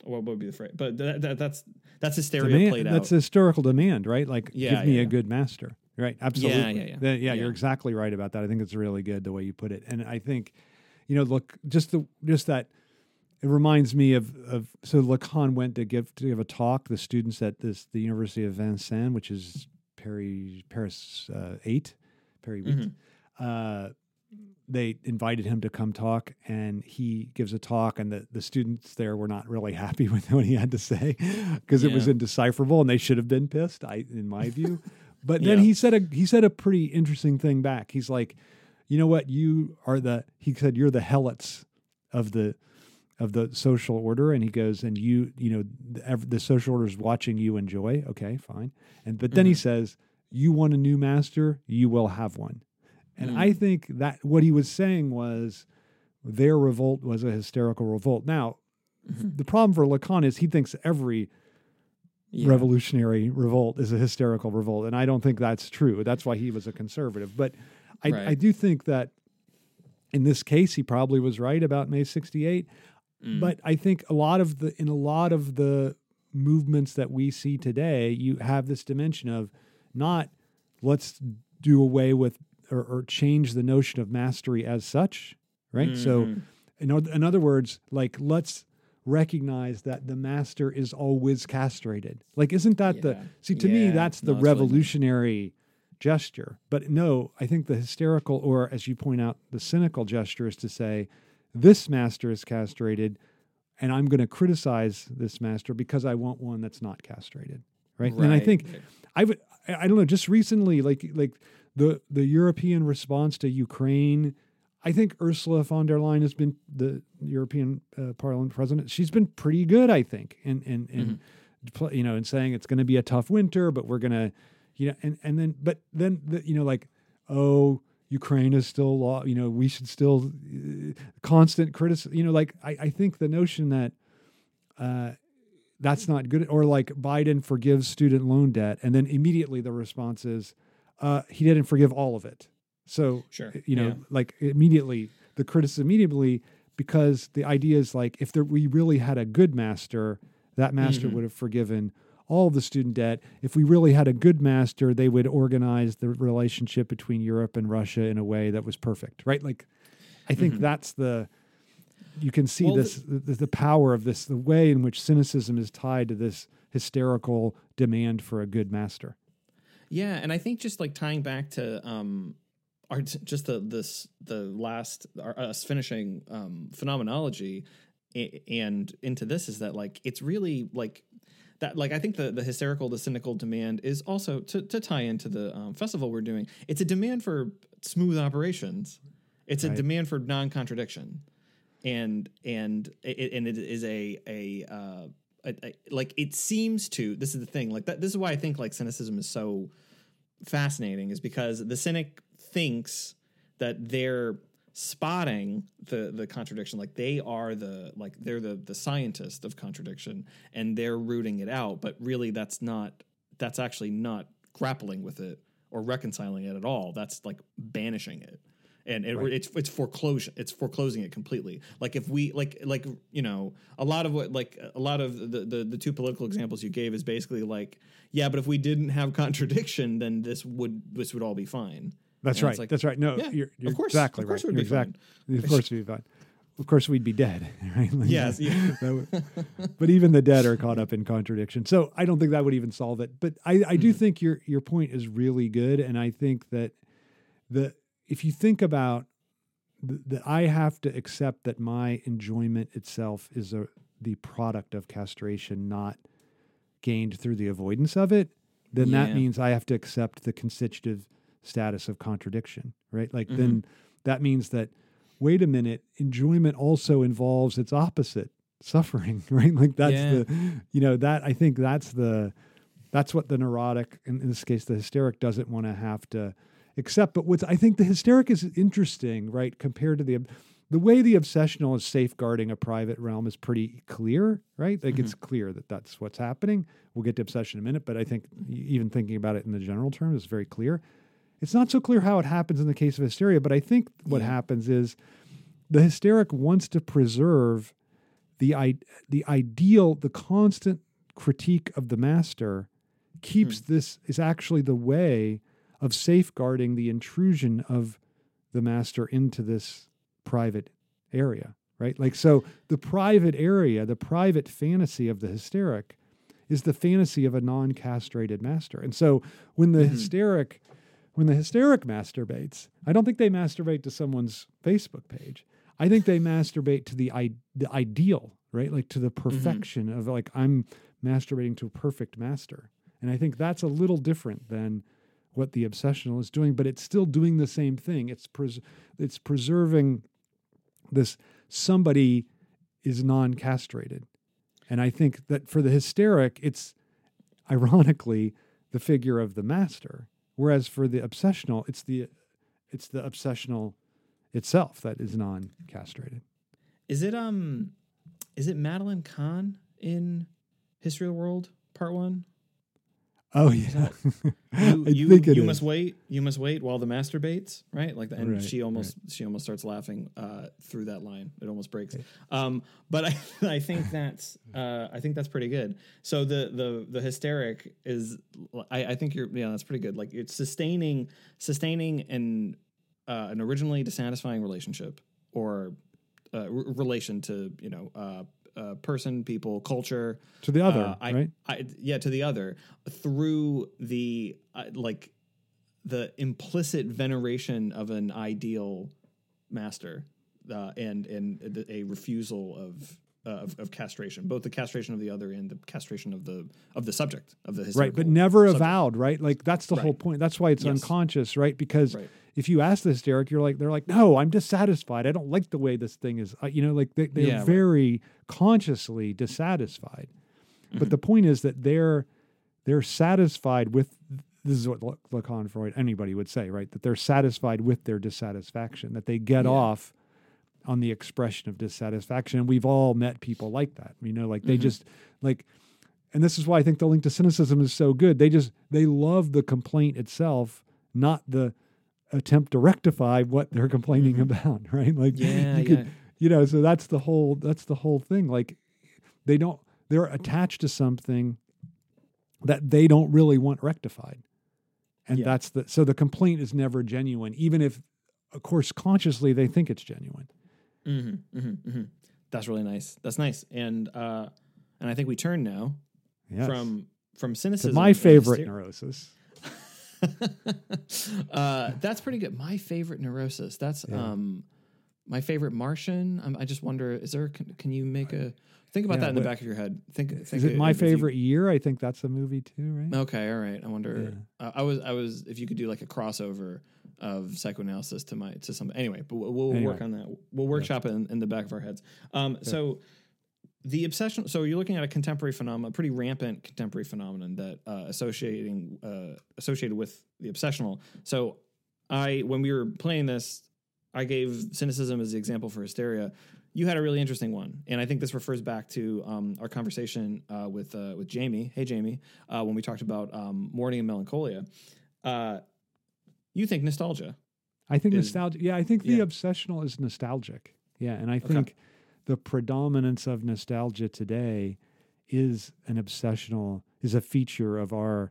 what would be the phrase? But that, that that's that's hysteria Demand- played that's historical demand, right? Like, Yeah, give me yeah, a good master, right? Absolutely. yeah, yeah. That- yeah, you're exactly right about that. I think it's really good the way you put it, and I think, you know, look, just the just that it reminds me of of so Lacan went to give to give a talk. The students at this the University of Vincennes, which is Paris Paris uh, eight, Paris eight. Mhm. Uh, they invited him to come talk and he gives a talk and the, the students there were not really happy with what he had to say because it was indecipherable and they should have been pissed I, in my view. But then Yeah. he said a he said a pretty interesting thing back. He's like you know what? You are the he said you're the helots of the of the social order and he goes and you you know the, the social order is watching you enjoy. Okay fine. And but then he mm-hmm. says you want a new master? You will have one and Mm. i think that what he was saying was their revolt was a hysterical revolt now Mhm. the problem for lacan is he thinks every Yeah. revolutionary revolt is a hysterical revolt and i don't think that's true that's why he was a conservative but i, Right. I do think that in this case he probably was right about may 68 Mm. but I think a lot of the in a lot of the movements that we see today, you have this dimension of not let's do away with or, or change the notion of mastery as such, right? So, Mhm. in, in other words, like let's recognize that the master is always castrated. Like, isn't that the see to me that's the No, it's really nice. revolutionary gesture? But no, I think the hysterical or as you point out, the cynical gesture is to say this master is castrated and I'm going to criticize this master because I want one that's not castrated. Right. And I think Right. I would I don't know, just recently, like like the the European response to Ukraine, I think Ursula von der Leyen has been the European uh, Parliament president. She's been pretty good, I think, in in, in pl- you know, in saying it's going to be a tough winter, but we're going to, you know, and and then but then the, you know like oh Ukraine is still law, you know, we should still uh, constant criticism, you know, like I, I think the notion that uh, that's not good, or like Biden forgives student loan debt, and then immediately the response is uh, he didn't forgive all of it. So Sure. you know, Yeah. like immediately the criticism immediately because the idea is like if there, we really had a good master, that master Mhm. would have forgiven all the student debt. If we really had a good master, they would organize the relationship between Europe and Russia in a way that was perfect, right? Like, I think Mhm. that's the you can see Well, this the, the power of this the way in which cynicism is tied to this hysterical demand for a good master. Yeah, and I think just like tying back to um our just the this the last our, us finishing um, phenomenology and into this is that like it's really like that like I think the the hysterical the cynical demand is also to to tie into the um, festival we're doing. It's a demand for smooth operations. It's a demand for non contradiction, and and it, and it is a a, uh, a, a like it seems to. This is the thing. Like that. This is why I think like cynicism is so fascinating. Is because the cynic thinks that they're spotting the the contradiction. Like they are the like they're the the scientist of contradiction and they're rooting it out but really that's not that's actually not grappling with it or reconciling it at all. That's like banishing it. And it, it's it's foreclosure it's foreclosing it completely. Like if we like like you know a lot of what like a lot of the, the the two political examples you gave is basically like yeah but if we didn't have contradiction then this would this would all be fine That's And right. like, That's right. No, yeah, you're, you're of course, exactly of course right. it would You're be exact- Of course we'd be fine. Of course we'd be dead, right? Like, Yes, yeah. that would- but even the dead are caught up in contradiction. So I don't think that would even solve it. But I, I do Mm-hmm. think your your point is really good, and I think that the if you think about th- that, I have to accept that my enjoyment itself is a the product of castration, not gained through the avoidance of it. Then that means I have to accept the constitutive status of contradiction, right? Like Mm-hmm. then that means that wait a minute, enjoyment also involves its opposite, suffering, right? Like that's Yeah. the you know, that I think that's the that's what the neurotic, in, in this case the hysteric doesn't want to have to accept. But what's I think the hysteric is interesting, right, compared to the the way the obsessional is safeguarding a private realm is pretty clear, right? Like it's mm-hmm. clear that that's what's happening. We'll get to obsession in a minute, but I think even thinking about it in the general terms is very clear. It's not so clear how it happens in the case of hysteria, but I think what Yeah. happens is the hysteric wants to preserve the I- the ideal, the constant critique of the master keeps mm. this is actually the way of safeguarding the intrusion of the master into this private area, right? Like so the private area, the private fantasy of the hysteric is the fantasy of a non-castrated master. And so when the mm-hmm. hysteric when the hysteric masturbates, I don't think they masturbate to someone's Facebook page. I think they masturbate to the I, the ideal, right? Like to the mm-hmm. perfection of like I'm masturbating to a perfect master. And I think that's a little different than what the obsessional is doing, but it's still doing the same thing. It's pres- it's preserving this somebody is non-castrated. And I think that for the hysteric, it's ironically the figure of the master, whereas for the obsessional, it's the it's the obsessional itself that is non-castrated. Is it um is it Madeline Kahn in History of the World Part One? Oh yeah, You I you, you is. must wait. You must wait while the masturbates, right? Like, the, and Right, she almost she almost starts laughing uh, through that line. It almost breaks. Um, but I I think that's uh, I think that's pretty good. So the the the hysteric is I, I think you're yeah that's pretty good. Like it's sustaining sustaining an uh, an originally dissatisfying relationship or uh, r- relation to you know uh, person, people, culture to the other, uh, I, right? I, yeah, to the other through the uh, like the implicit veneration of an ideal master uh, and and a refusal of, uh, of of castration, both the castration of the other and the castration of the of the subject of the Right, but never subject. avowed, right? Like that's the whole point. That's why it's Yes. unconscious, right? Because Right. if you ask the hysteric, you're like, they're like, no, I'm dissatisfied. I don't like the way this thing is. Uh, you know, like they, they're Yeah, right. very consciously dissatisfied. Mm-hmm. But the point is that they're they're satisfied with. This is what Lacan, Freud, anybody would say, right? That they're satisfied with their dissatisfaction. That they get Yeah. off on the expression of dissatisfaction, and we've all met people like that. You know, like they Mhm. just like and this is why I think the link to cynicism is so good. They just they love the complaint itself, not the attempt to rectify what they're complaining about, right? Like Mm-hmm. Yeah, you could, yeah. you know, so that's the whole that's the whole thing. Like they don't they're attached to something that they don't really want rectified. And Yeah. that's the so the complaint is never genuine, even if of course consciously they think it's genuine. Mm-hmm, mm-hmm, mm-hmm. That's really nice. That's nice, and uh, and I think we turn now Yes. from from to cynicism. my favorite hyster- neurosis. uh, that's pretty good. My favorite neurosis. That's Yeah. um, my favorite Martian. Um, I just wonder, is there? Can, can you make a think about Yeah, that in the back of your head? Think. think Is it my if you- favorite year? I think that's a movie too, right? Okay, all right. I wonder. Uh, I was, I was. If you could do like a crossover of psychoanalysis to my to some. Anyway, but we'll, we'll Anyway. work on that. We'll workshop it in, in the back of our heads. Um, so the obsession. So you're looking at a contemporary phenomenon, pretty rampant contemporary phenomenon that uh, associating uh, associated with the obsessional. So I, when we were playing this, I gave cynicism as the example for hysteria. You had a really interesting one, and I think this refers back to um, our conversation uh, with uh, with Jamie. Hey, Jamie, uh, when we talked about um, mourning and melancholia. You think nostalgia? I think is- nostalgia. Yeah, I think the yeah. obsessional is nostalgic. Yeah, and I think the predominance of nostalgia today is an obsessional is a feature of our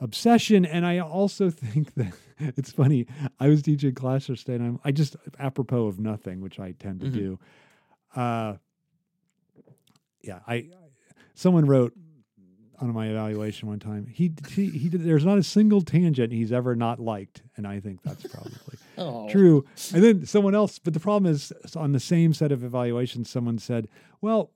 obsession. And I also think that it's funny. I was teaching class yesterday, and I'm, I just apropos of nothing, which I tend to Mhm. do. Uh, yeah, I someone wrote on my evaluation one time. He he, he did, there's not a single tangent he's ever not liked, and I think that's probably Oh, true. And then someone else, but the problem is on the same set of evaluations, someone said, "Well,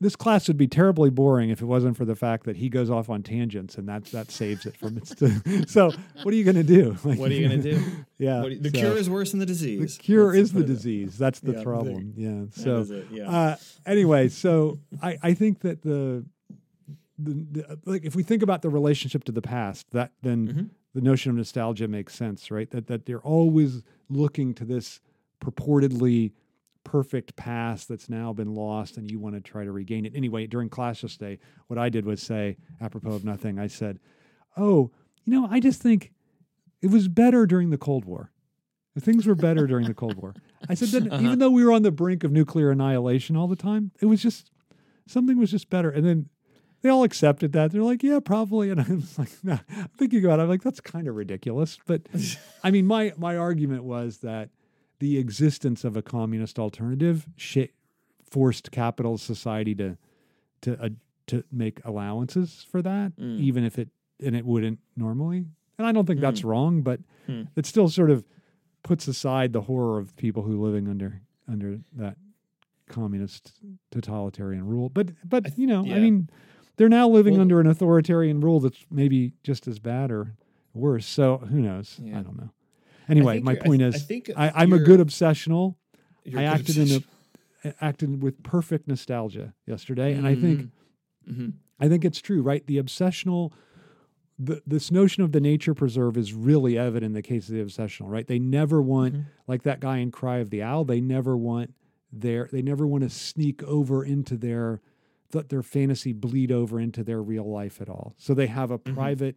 this class would be terribly boring if it wasn't for the fact that he goes off on tangents, and that that saves it from its." so, what are you going to do? Like, What are you going to do? yeah, you- the so cure is worse than the disease. the cure Let's is the put it- disease. That's the Yeah, problem. Yeah. So, is it, yeah. uh, anyway, so I, I think that the, the, the like if we think about the relationship to the past, that then Mhm. the notion of nostalgia makes sense, right? That that they're always looking to this purportedly perfect past that's now been lost and you want to try to regain it. Anyway, during class yesterday, what I did was say, apropos of nothing, I said, Oh, you know, I just think it was better during the Cold War. Things were better during the Cold War. I said that Uh-huh. even though we were on the brink of nuclear annihilation all the time, it was just something was just better. And then they all accepted that. They're like, yeah, probably. And I was like, no, I'm thinking about it. I'm like, that's kind of ridiculous. But I mean, my my argument was that the existence of a communist alternative sh- forced capitalist society to to uh, to make allowances for that, Mm. even if it and it wouldn't normally. And I don't think that's wrong, but Hmm. it still sort of puts aside the horror of people who living under under that communist totalitarian rule. But but you know, yeah. I mean, they're now living Well- under an authoritarian rule that's maybe just as bad or worse. So who knows? Yeah. I don't know. Anyway, my you're- I point th- I is, think I, I'm a good obsessional. I acted in a acted with perfect nostalgia yesterday, and I think Mhm. I think it's true, right? The obsessional, the, this notion of the nature preserve is really evident in the case of the obsessional, right? They never want, Mhm. like that guy in Cry of the Owl, they never want their, they never want to sneak over into their, let their fantasy bleed over into their real life at all. So they have a Mhm. private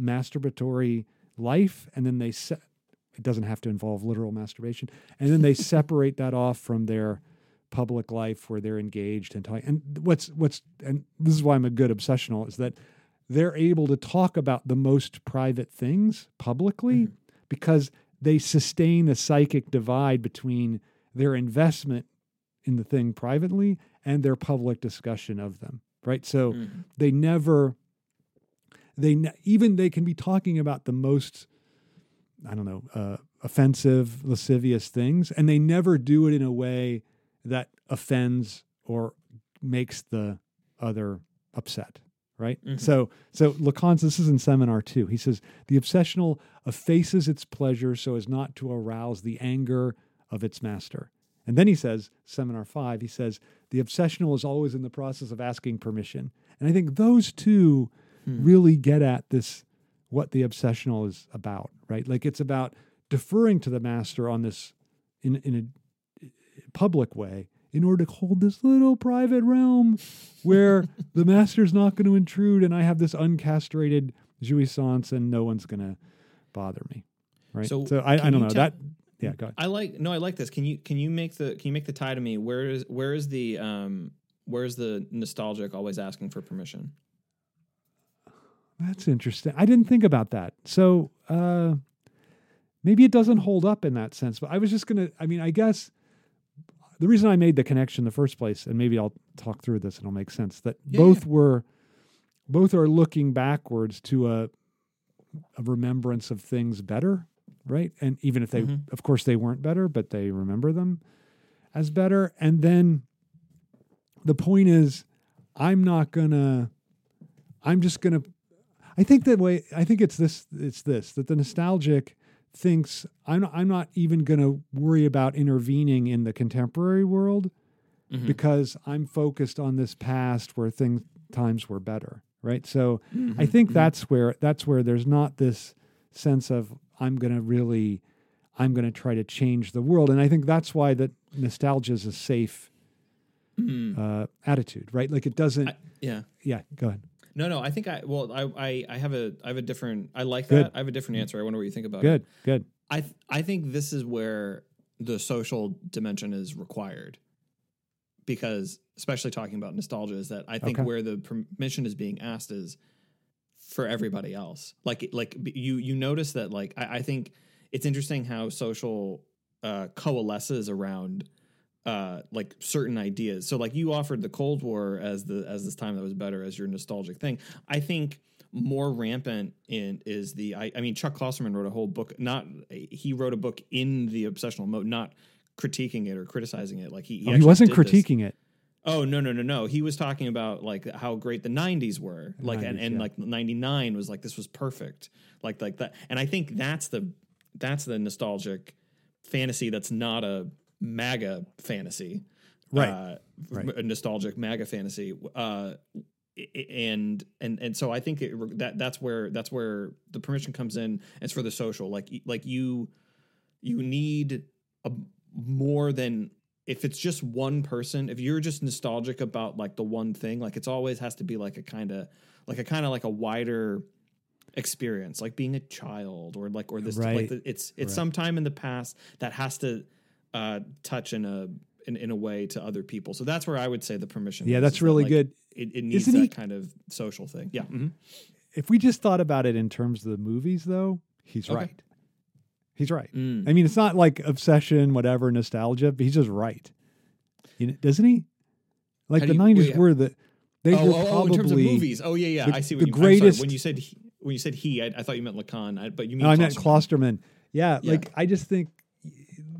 masturbatory life, and then they se- it doesn't have to involve literal masturbation, and then they separate that off from their public life where they're engaged and talking. And what's what's and this is why I'm a good obsessional is that they're able to talk about the most private things publicly Mhm. because they sustain a psychic divide between their investment in the thing privately and their public discussion of them. Right. So Mhm. they never they ne- even they can be talking about the most i don't know uh, offensive lascivious things and they never do it in a way that offends or makes the other upset right Mhm. so so lacan's this is in seminar two he says the obsessional effaces its pleasure so as not to arouse the anger of its master and then he says seminar five he says the obsessional is always in the process of asking permission. And i think those two Hmm. really get at this what the obsessional is about right? Like it's about deferring to the master on this in in a public way in order to hold this little private realm where the master's not going to intrude and i have this uncastrated jouissance and no one's going to bother me right? So so i, I don't know. tell- that yeah go ahead I like no, I like this. Can you can you make the can you make the tie to me? Where is where is the um where is the nostalgic always asking for permission? That's interesting. I didn't think about that. So uh, maybe it doesn't hold up in that sense. But I was just gonna. I mean, I guess the reason I made the connection in the first place, and maybe I'll talk through this and it'll make sense. That Yeah, both were, both are looking backwards to a a remembrance of things better, right? And even if they, Mhm. of course, they weren't better, but they remember them as better. And then the point is, I'm not gonna. I'm just gonna. I think that way. I think it's this. It's this that the nostalgic thinks I'm. Not, I'm not even gonna worry about intervening in the contemporary world Mhm. because I'm focused on this past where things times were better, right? So I Mhm. think Mhm. that's where that's where there's not this sense of I'm going to really I'm going to try to change the world, and I think that's why that nostalgia is a safe Mhm. uh, attitude, right? Like it doesn't. I- yeah. yeah, go ahead. No, no. I think I well, I, I, I have a, I have a different. I like Good. that. I have a different answer. I wonder what you think about it. Good, good. I, th- I think this is where the social dimension is required, because especially talking about nostalgia is that I think Okay. where the permission is being asked is for everybody else. Like, like you, you notice that. Like, I, I think it's interesting how social uh, coalesces around uh like certain ideas so like you offered the cold war as the as this time that was better as your nostalgic thing i think more rampant in is the i, I mean chuck klosterman wrote a whole book not he wrote a book in the obsessional mode not critiquing it or criticizing it like he he, Oh, he wasn't did this. critiquing it. Oh no no no no! He was talking about like how great the '90s were, like and, 90s, and yeah. like '99 was like this was perfect, like like that. And I think that's the that's the nostalgic fantasy that's not a MAGA fantasy, Right. Uh, Right. A nostalgic MAGA fantasy, uh, and and and so I think it, that that's where that's where the permission comes in. It's for the social, like like you you need a more than if it's just one person if you're just nostalgic about like the one thing like it's always has to be like a kind of like a kind of like a wider experience like being a child or like or this like the, it's it's Right. some time in the past that has to uh touch in a in, in a way to other people so that's where i would say the permission Yeah, that's is that, really like, good. it, it needs Isn't that he- kind of social thing yeah mhm. If we just thought about it in terms of the movies, though, he's Okay. right. He's right. Mm. I mean, it's not like obsession, whatever, nostalgia, but he's just right. You know, doesn't he? Like How the you- nineties wait, were the they oh, were oh, oh, probably in terms of movies oh yeah yeah the- i see the you greatest- sorry, when you said he, when you said he I, I thought you meant lacan I, but you mean No, I meant Klosterman. Klosterman. Yeah, Yeah. like I just think,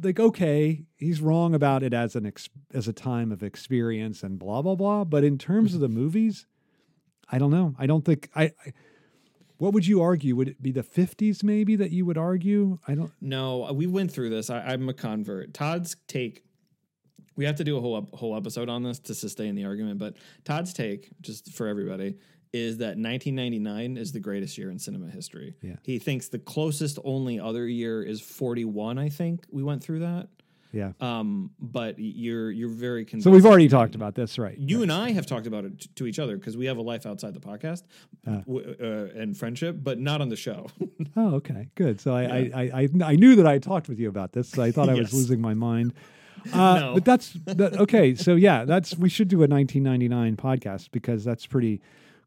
like, okay, he's wrong about it as an ex- as a time of experience and blah blah blah. But in terms of the movies, I don't know. I don't think I. I what would you argue? Would it be the fifties maybe that you would argue? I don't. No, uh, we went through this. I, I'm a convert. Todd's take. We have to do a whole whole episode on this to sustain the argument, but Todd's take, just for everybody, is that 1999 is the greatest year in cinema history. Yeah. He thinks the closest only other year is 41. I think we went through that. Yeah. Um, but you're you're very convinced. So we've already talked about this, right? You and I have talked about it t- to each other because we have a life outside the podcast Uh. w- uh, and friendship, but not on the show. Oh, okay, good. So I, I, I, I, I knew that I talked with you about this. So I thought I was losing my mind. Uh, No. But that's that, okay. So yeah, that's we should do a 1999 podcast because that's pretty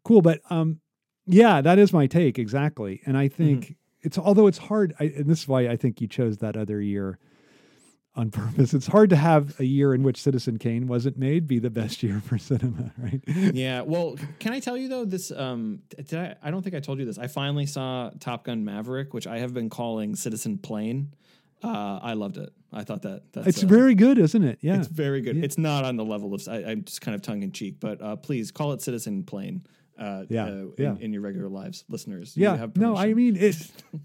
cool. But um, yeah, that is my take exactly. And I think Mm-hmm. it's although it's hard, I, and this is why I think you chose that other year on purpose. It's hard to have a year in which Citizen Kane wasn't made be the best year for cinema, right? yeah. Well, can I tell you though? This um, did I? I don't think I told you this. I finally saw Top Gun Maverick, which I have been calling Citizen Plane. Uh, I loved it. I thought that that's It's uh, very good, isn't it? Yeah. it's very good. Yeah. It's not on the level of. I, I'm just kind of tongue in cheek, but uh, please call it Citizen Plane. Uh, Yeah, uh, in, yeah. in your regular lives, listeners. Yeah, no, I mean it.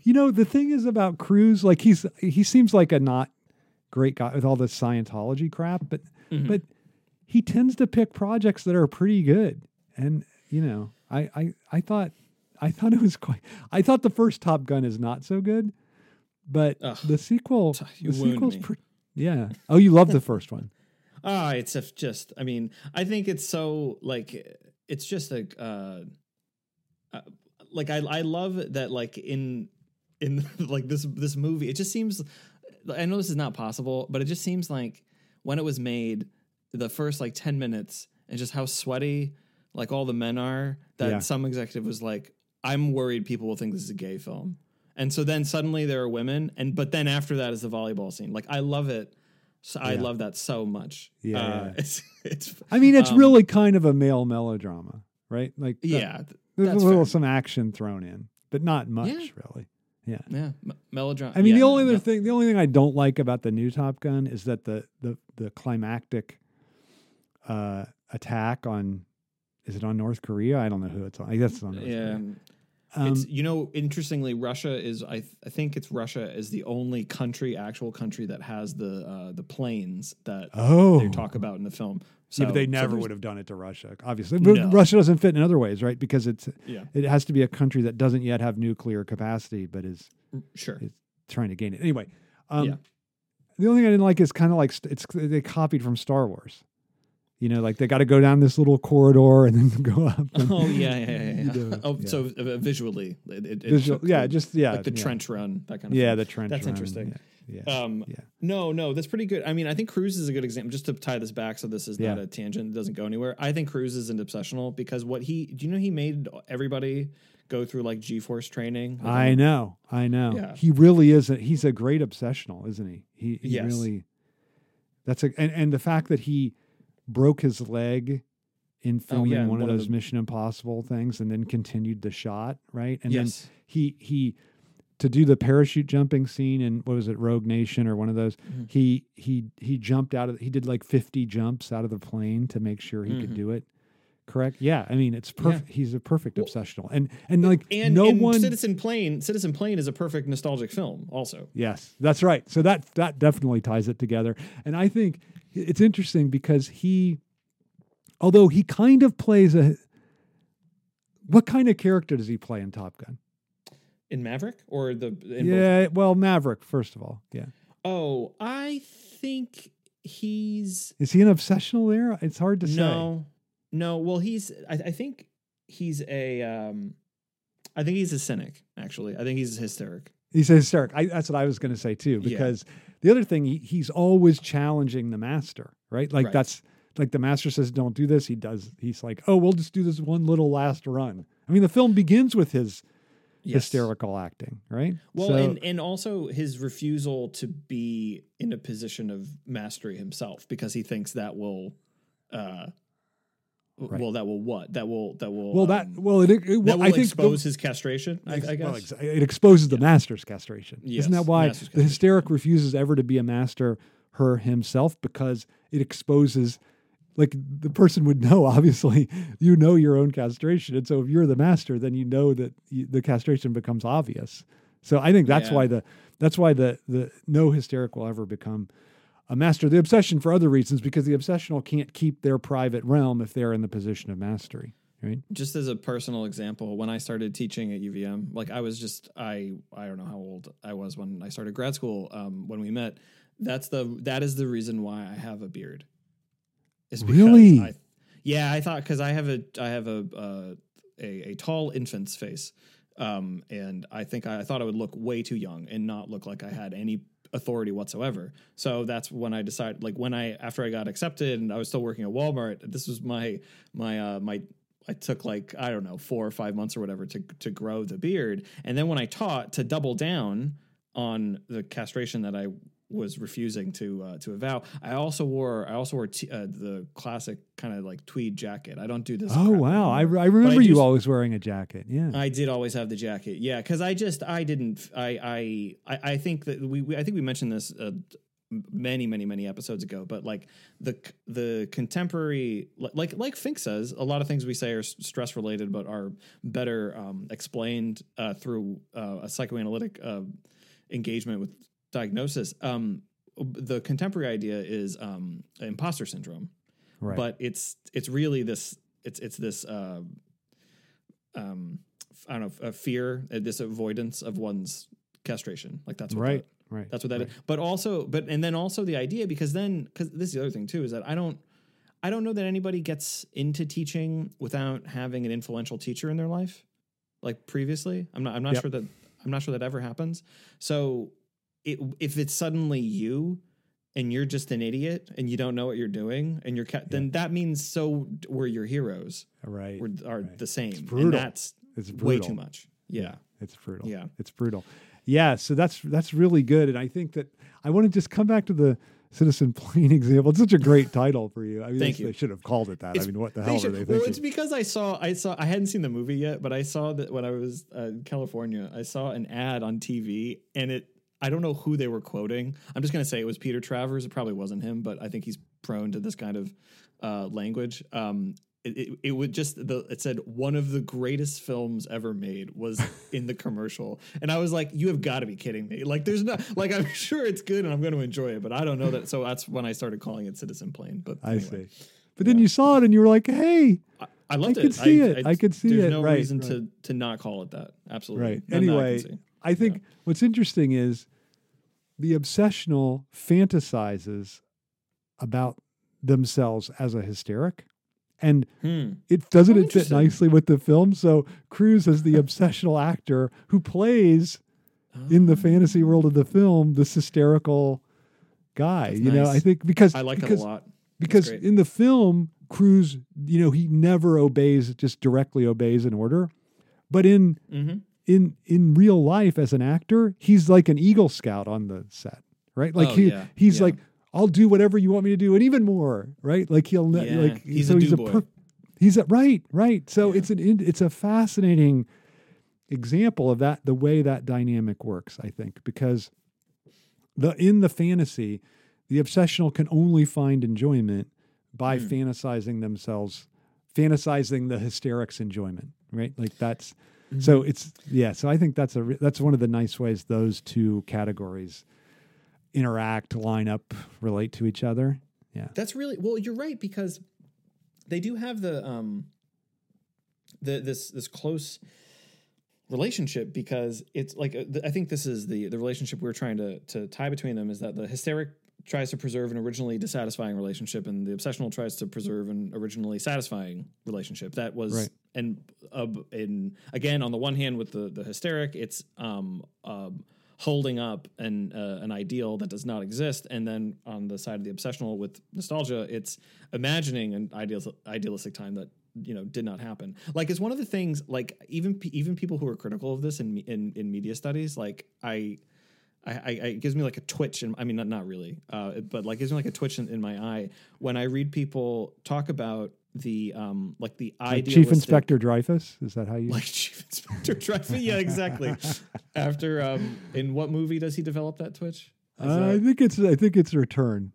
You know, the thing is about Cruise, like he's he seems like a not great guy with all this Scientology crap, but Mhm. but he tends to pick projects that are pretty good. And you know, I I I thought I thought it was quite. I thought the first Top Gun is not so good, but Ugh, the sequel, the sequel's pre- yeah. Oh, you love the first one. Ah, it's a, just. I mean, I think it's so like it's just like uh, uh like I I love that like in in like this this movie. It just seems. I know this is not possible, but it just seems like when it was made, the first like ten minutes and just how sweaty like all the men are. That Yeah. some executive was like, "I'm worried people will think this is a gay film." And so then suddenly there are women, and but then after that is the volleyball scene. Like I love it. So I Yeah. love that so much. Yeah, Uh, yeah. it's it's I mean, it's Um, really kind of a male melodrama, right? Like that- yeah. th- there's that's a little fair. some action thrown in. but not much Yeah. really. Yeah. Yeah, m- melodrama. I mean, yeah, the only no, other no. thing, the only thing I don't like about the new Top Gun is that the the the climactic uh, attack on is it on North Korea? I don't know who it's on. I guess it's on. North Yeah, Korea. Um, it's you know interestingly, Russia is I th- I think it's Russia is the only country, actual country that has the uh, the planes that oh, they talk about in the film. So, yeah, but they never there's- would have done it to Russia, obviously. But No. Russia doesn't fit in other ways, right? Because it's Yeah, it has to be a country that doesn't yet have nuclear capacity, but is sure. It's- trying to gain it. Anyway, um, Yeah. the only thing I didn't like is kind of like it's they copied from Star Wars. You know, like they got to go down this little corridor and then go up. and- Oh yeah, yeah, yeah. yeah. You know, oh, yeah. so uh, visually, it, it, Visual- yeah, just yeah, like the trench run, that kind of Yeah, thing. the trench. That's run, interesting. Yeah, yeah. Um, Yeah. No, no, that's pretty good. I mean, I think Cruise is a good example. Just to tie this back, so this is not a tangent; it doesn't go anywhere. I think Cruise is an obsessional because what he do you know he made everybody go through like G-force training. I him? know, I know. Yeah. He really is. A, he's a great obsessional, isn't he? He, he Yes. really. That's a and, and the fact that he broke his leg in filming Oh, yeah, one, of one of those the- Mission Impossible things, and then continued the shot, right? And yes, then he he to do the parachute jumping scene in what was it Rogue Nation or one of those Mhm. he he he jumped out of he did like 50 jumps out of the plane to make sure he could Mhm. do it correct yeah i mean it's Yeah. perfect he's a perfect Well, obsessional and and like and, no and one Citizen Plane. Citizen Plane is a perfect nostalgic film. Also, yes that's right so that that definitely ties it together and i think it's interesting because he although he kind of plays a what kind of character does he play in top gun in Maverick or the in both? yeah well maverick first of all yeah Oh, I think he's is he an obsessional there it's hard to say no, no. Well, he's. I, I think he's a. Um, I think he's a cynic. Actually, I think he's a hysteric. He's a hysteric. I, that's what I was going to say too. Yeah. Because the other thing, he, he's always challenging the master, right? Like Right. that's like the master says, "Don't do this." He does. He's like, "Oh, we'll just do this one little last run." I mean, the film begins with his Yes. hysterical acting, right? Well, So- and and also his refusal to be in a position of mastery himself because he thinks that will, uh, Right. well, that will what that will that will well, that um, well, it, it that well, will I think the- expose his castration. I, Ex- I guess. well, it exposes the master's castration. Yes, Isn't that why the hysteric refuses ever to be a master her himself because it exposes like the person would know obviously you know your own castration and so if you're the master then you know that you, the castration becomes obvious so i think that's Yeah. why the that's why the the no hysteric will ever become a master the obsession for other reasons because the obsessional can't keep their private realm if they're in the position of mastery right just as a personal example, when I started teaching at UVM, like I was just I I don't know how old I was when I started grad school. Um, when we met, that's the that is the reason why I have a beard. Is because Really? I, yeah, I thought because I have a I have a uh, a, a tall infant's face, um, and I think I, I thought I would look way too young and not look like I had any authority whatsoever. So that's when I decided, like when I after I got accepted and I was still working at Walmart. This was my my uh, my I took like I don't know four or five months or whatever to to grow the beard, and then when I taught to double down on the castration that I was refusing to uh, to avow, I also wore I also wore t- uh, the classic kind of like tweed jacket. I don't do this. oh wow I. I remember do you always wearing a jacket yeah I did always have the jacket, yeah, because I just I didn't I I I, I think that we, we I think we mentioned this uh, many many many episodes ago, but like the the contemporary like like Fink says, a lot of things we say are stress related, but are better um, explained uh, through uh, a psychoanalytic uh, engagement with diagnosis. Um, the contemporary idea is um, imposter syndrome right but it's it's really this it's it's this uh, um I don't know a fear uh, this avoidance of one's castration like that's what right that, right that's what that is. right. but also but and then also the idea because then because this is the other thing too is that I don't I don't know that anybody gets into teaching without having an influential teacher in their life like previously I'm not I'm not Yep. sure that I'm not sure that ever happens so it, if it's suddenly you and you're just an idiot and you don't know what you're doing and you're ca- then that means so were your heroes right were, are right. the same brutal. and that's it's way too much yeah It's brutal. Yeah. It's brutal. Yeah. So that's that's really good. And I think that I want to just come back to the Citizen Plane example. It's such a great title for you. I mean, Thank they, you. they should have called it that. It's- I mean, what the hell should- are they thinking? well, it's because I saw I saw I hadn't seen the movie yet, but I saw that when I was uh, in California, I saw an ad on TV, and it I don't know who they were quoting. I'm just gonna say it was Peter Travers. It probably wasn't him, but I think he's prone to this kind of uh, language. Um, it, it, it would just the it said one of the greatest films ever made was in the commercial and i was like you have got to be kidding me like there's not like i'm sure it's good and i'm going to enjoy it but i don't know that so that's when i started calling it citizen plane but I see. But then you saw it and you were like, hey, I, I loved could it. see it. I could see there's it. no Right, reason right. to to not call it that. Absolutely. Right. None I Anyway. I think what's interesting is the obsessional fantasizes about themselves as a hysteric. And Hmm. it doesn't Oh, it fit nicely with the film. So Cruise is the obsessional actor who plays in the fantasy world of the film this hysterical guy. That's you know. I think because I like because, that a lot. because great. in the film, Cruise, you know, he never obeys, just directly obeys an order. But in hmm in in real life as an actor, he's like an Eagle Scout on the set, right? Like Oh, he yeah, he's yeah. like, I'll do whatever you want me to do, and even more, right? Like he'll Yeah, like he's so a he's a do-boy. he's a right, right. So it's an it's a fascinating example of that the way that dynamic works. I think because the in the fantasy, the obsessional can only find enjoyment by Hmm. fantasizing themselves, fantasizing the hysterics enjoyment, right? Like that's Mm-hmm. so it's yeah. So I think that's a re- that's one of the nice ways those two categories interact, line up, relate to each other. Yeah, That's really well. You're right because they do have the um the this this close relationship because it's like uh, I think this is the the relationship we're trying to to tie between them is that the hysteric tries to preserve an originally dissatisfying relationship and the obsessional tries to preserve an originally satisfying relationship that was Right. And uh, in again on the one hand with the the hysteric it's um um holding up an uh, an ideal that does not exist. And then on the side of the obsessional with nostalgia it's imagining an ideal idealistic time that you know did not happen. Like it's one of the things like even even people who are critical of this in in in media studies like i I, I, it gives me like a twitch, and I mean not not really, uh, but like gives me like a twitch in, in my eye when I read people talk about the um like the idealistic Chief Inspector Dreyfus. Is that how you? like Chief Inspector Dreyfus. Yeah, exactly. After um, in what movie does he develop that twitch? Uh, I think it's I think it's Return.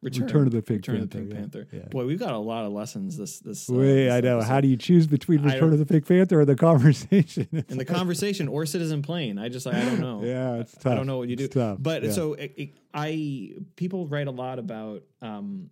Return of the Pink Return of the Panther, Pink. Panther. Yeah. Boy, we've got a lot of lessons this this. uh, Wait, this I know. episode. How do you choose between Return of the Pink Panther or the conversation? In the conversation or Citizen Kane? I just I don't know. Yeah, it's tough. I don't know what you do. But yeah. so it, it, I people write a lot about um,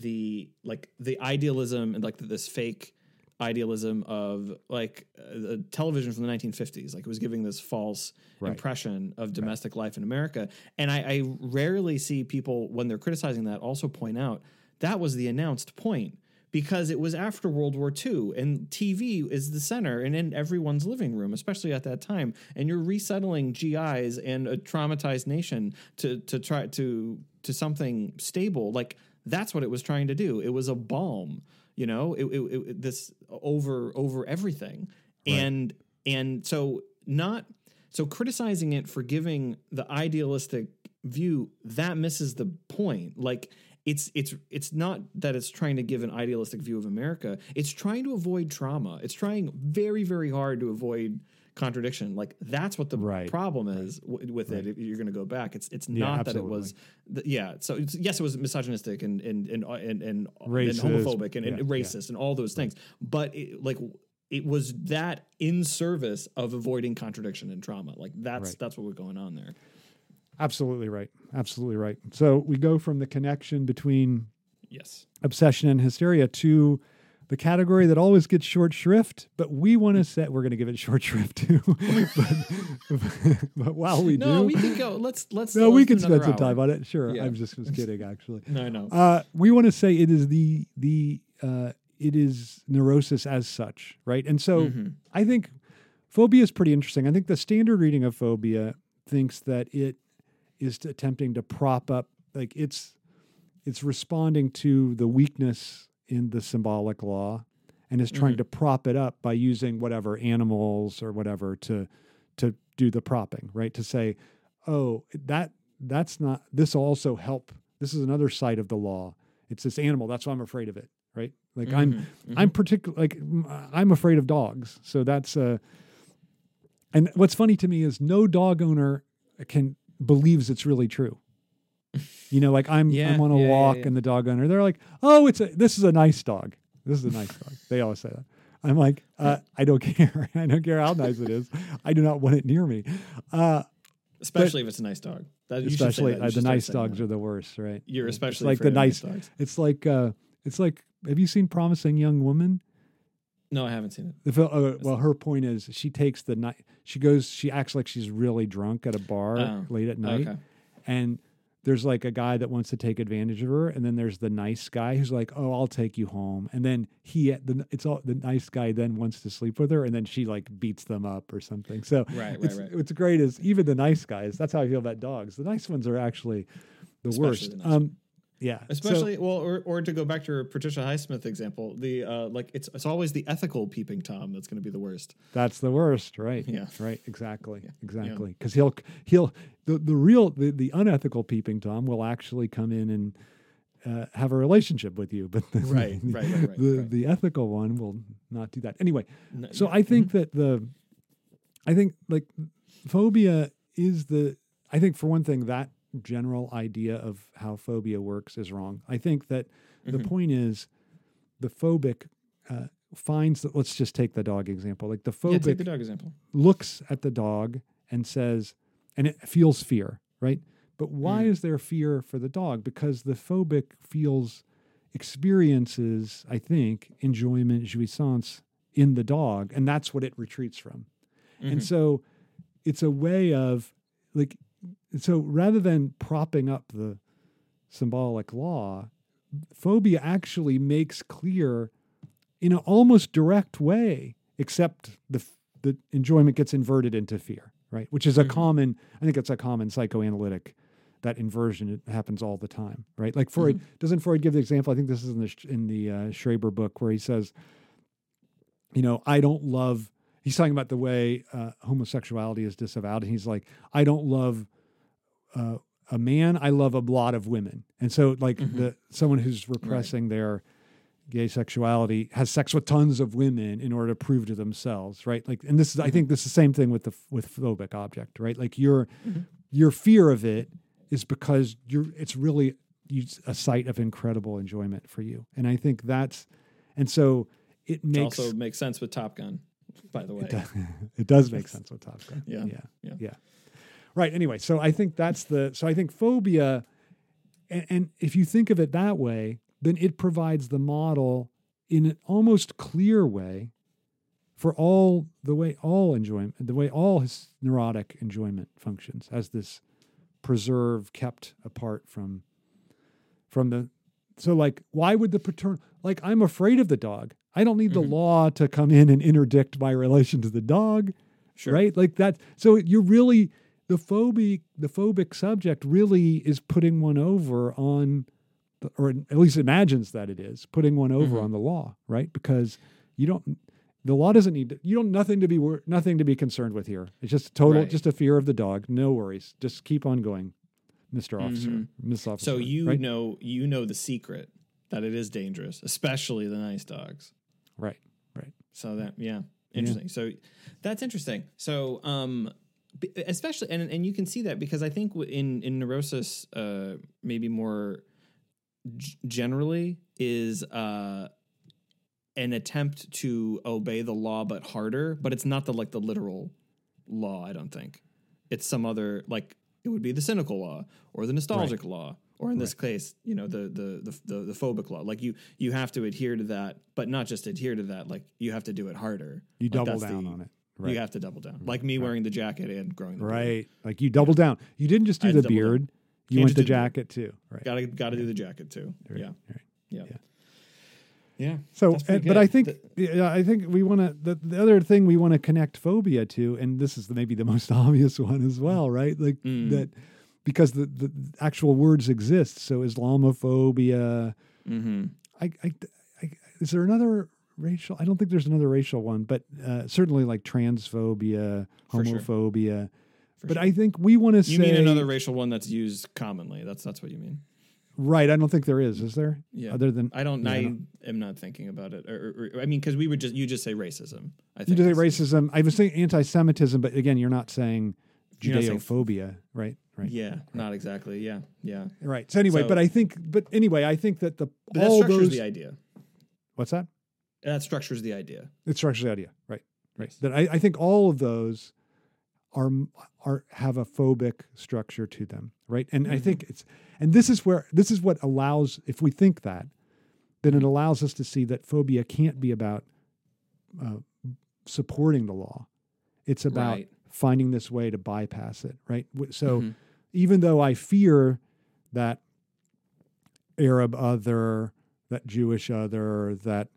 the like the idealism and like this fake idealism of like uh, television from the 1950s like it was giving this false Right. impression of domestic life in america and I, I rarely see people when they're criticizing that also point out that was the announced point because it was after World War II and TV is the center and in everyone's living room, especially at that time. And you're resettling GIs and a traumatized nation to to try to to something stable. Like that's what it was trying to do. It was a balm, you know, it, it, it- this over over everything. And and so not so criticizing it for giving the idealistic view that misses the point. Like it's it's it's not that it's trying to give an idealistic view of America. It's trying to avoid trauma. It's trying very very hard to avoid contradiction. Like that's what the Right. problem is w- with it. You're going to go back, it's it's Yeah, not that it was. th- yeah. So it's, yes, it was misogynistic and and and uh, and, and, Racist. and homophobic and, and Yeah, yeah. racist and all those things. But it, like it was that in service of avoiding contradiction and trauma. Like that's Right. that's what was going on there. Absolutely right. Absolutely right. So we go from the connection between Yes. obsession and hysteria to the category that always gets short shrift, but we want to set we're going to give it short shrift too. but, but while we do no, do, we can go. Let's let's. no, we can spend some hour. time on it. Sure, Yeah. I'm just was kidding actually. No, no. Uh, we want to say it is the the uh, it is neurosis as such, right? And so Mhm. I think phobia is pretty interesting. I think the standard reading of phobia thinks that it is attempting to prop up, like it's it's responding to the weakness in the symbolic law, and is trying Mhm. to prop it up by using whatever animals or whatever to to do the propping, right? To say, oh, that that's not. This also help This is another side of the law. It's this animal. That's why I'm afraid of it. Right? Like Mhm, I'm mhm. I'm particular like I'm afraid of dogs. So that's uh and what's funny to me is no dog owner can believes it's really true. You know, like I'm Yeah, I'm on a yeah, walk yeah. and the dog owner, they're like, "Oh, it's a this is a nice dog. This is a nice dog." They always say that. I'm like, uh, I don't care. I don't care how nice it is. I do not want it near me. Uh, especially if it's a nice dog. That, you should say especially uh, the nice dogs that. are the worst, right? You're It's especially like the nice. dogs. It's like uh, it's like. Have you seen Promising Young Woman? No, I haven't seen it. The uh, well, her point is she takes the night. She goes. She acts like she's really drunk at a bar Oh, late at night, Okay. and there's like a guy that wants to take advantage of her, and then there's the nice guy who's like, "Oh, I'll take you home," and then he, the it's all the nice guy then wants to sleep with her, and then she like beats them up or something. So Right, right, it's, right. What's great is even the nice guys. That's how I feel about dogs. The nice ones are actually the Especially worst. the nice um, yeah, so- Especially well, or, or to go back to your Patricia Highsmith example, the uh, like it's it's always the ethical peeping tom that's going to be the worst. That's the worst, right? Yeah. right. Exactly, Yeah. exactly. Because he'll he'll the the real the, the unethical peeping tom will actually come in and uh, have a relationship with you, but the, Right, right, right, right, the right. the ethical one will not do that. Anyway, No- so yeah, I think mhm. that the I think like phobia is the I think for one thing that general idea of how phobia works is wrong. I think that the Mhm. point is the phobic uh, finds that let's just take the dog example. Like the yeah, phobic take the dog example. looks at the dog and says, and it feels fear, right? But why Mm. is there fear for the dog? Because the phobic feels, experiences, I think, enjoyment, jouissance in the dog, and that's what it retreats from. And Mhm. so it's a way of like, so rather than propping up the symbolic law, phobia actually makes clear in an almost direct way, except the the enjoyment gets inverted into fear, right? Which is a Mhm. common, I think it's a common psychoanalytic that inversion it happens all the time, right? Like Freud doesn't Freud give the example? I think this is in the in the uh, Schreber book where he says, you know, I don't love. He's talking about the way uh, homosexuality is disavowed, and he's like, I don't love uh, a man. I love a lot of women, and so like Mhm. the someone who's repressing their gay sexuality has sex with tons of women in order to prove to themselves, right? Like, and this is I think this is the same thing with the with phobic object, right? Like your Mhm. your fear of it is because you're it's really you, a site of incredible enjoyment for you, and I think that's and so it It makes also makes sense with Top Gun, by the way. it, does, it does make sense with Top Gun. Yeah, yeah, yeah. yeah. Right. Anyway, so I think that's the so I think phobia, and, and if you think of it that way, then it provides the model in an almost clear way for all the way all enjoyment, the way all his neurotic enjoyment functions as this preserve kept apart from from the so like why would the paternal like I'm afraid of the dog. I don't need Mhm. the law to come in and interdict my relation to the dog Sure. right like that so you're really the phobic the phobic subject really is putting one over on or at least imagines that it is putting one over Mhm. on the law right because you don't the law doesn't need to, you don't nothing to be wor- nothing to be concerned with here it's just total Right. just a fear of the dog no worries just keep on going mr officer Mhm. miss officer So you right? know you know the secret that it is dangerous, especially the nice dogs. right right So that yeah, interesting. So that's interesting. So um especially and and you can see that because I think in in neurosis uh maybe more g- generally is uh an attempt to obey the law but harder, but it's not the like the literal law, I don't think. It's some other like it would be the cynical law or the nostalgic law or in this case, you know, the, the the the the phobic law. Like you you have to adhere to that, but not just adhere to that, like you have to do it harder. you Like, double down the- on it right You have to double down. Like me wearing the jacket and growing the beard. right like you double down you didn't just do I the beard. down. Beard you Can't went the do the jacket too right Gotta gotta do the jacket too. Right, Yeah. right. Yeah. Yeah. Yeah. So, and- but I good. think yeah, I think we want to. The, the other thing we want to connect phobia to, and this is the, maybe the most obvious one as well, right? Like Mm. that because the, the actual words exist. So Islamophobia. Mm-hmm. I, I, I, is there another racial? I don't think there's another racial one, but uh, certainly like transphobia, For sure. Homophobia. For but sure. I think we want to say You mean another racial one that's used commonly? That's that's what you mean. Right. I don't think there is. Is there? Yeah. Other than I don't. Yeah, I I don't- am not thinking about it. Or, or- I mean, because we would just you just say racism. I think you think say racism. I was saying anti-Semitism, but again, you're not saying You're saying- Judeophobia, right? Right. Yeah, not exactly. Yeah, yeah. Right. So anyway, So- but I think, but anyway, I think that the But that structures those. the idea. what's that? That structures the idea. It structures the idea. Right. Right. Yes. That I, I think all of those are are have a phobic structure to them. Right. And I Mhm. think it's and this is where this is what allows if we think that, then it allows us to see that phobia can't be about uh, supporting the law. It's about Right. finding this way to bypass it. Right. So. Mhm. even though I fear that Arab other, that Jewish other, that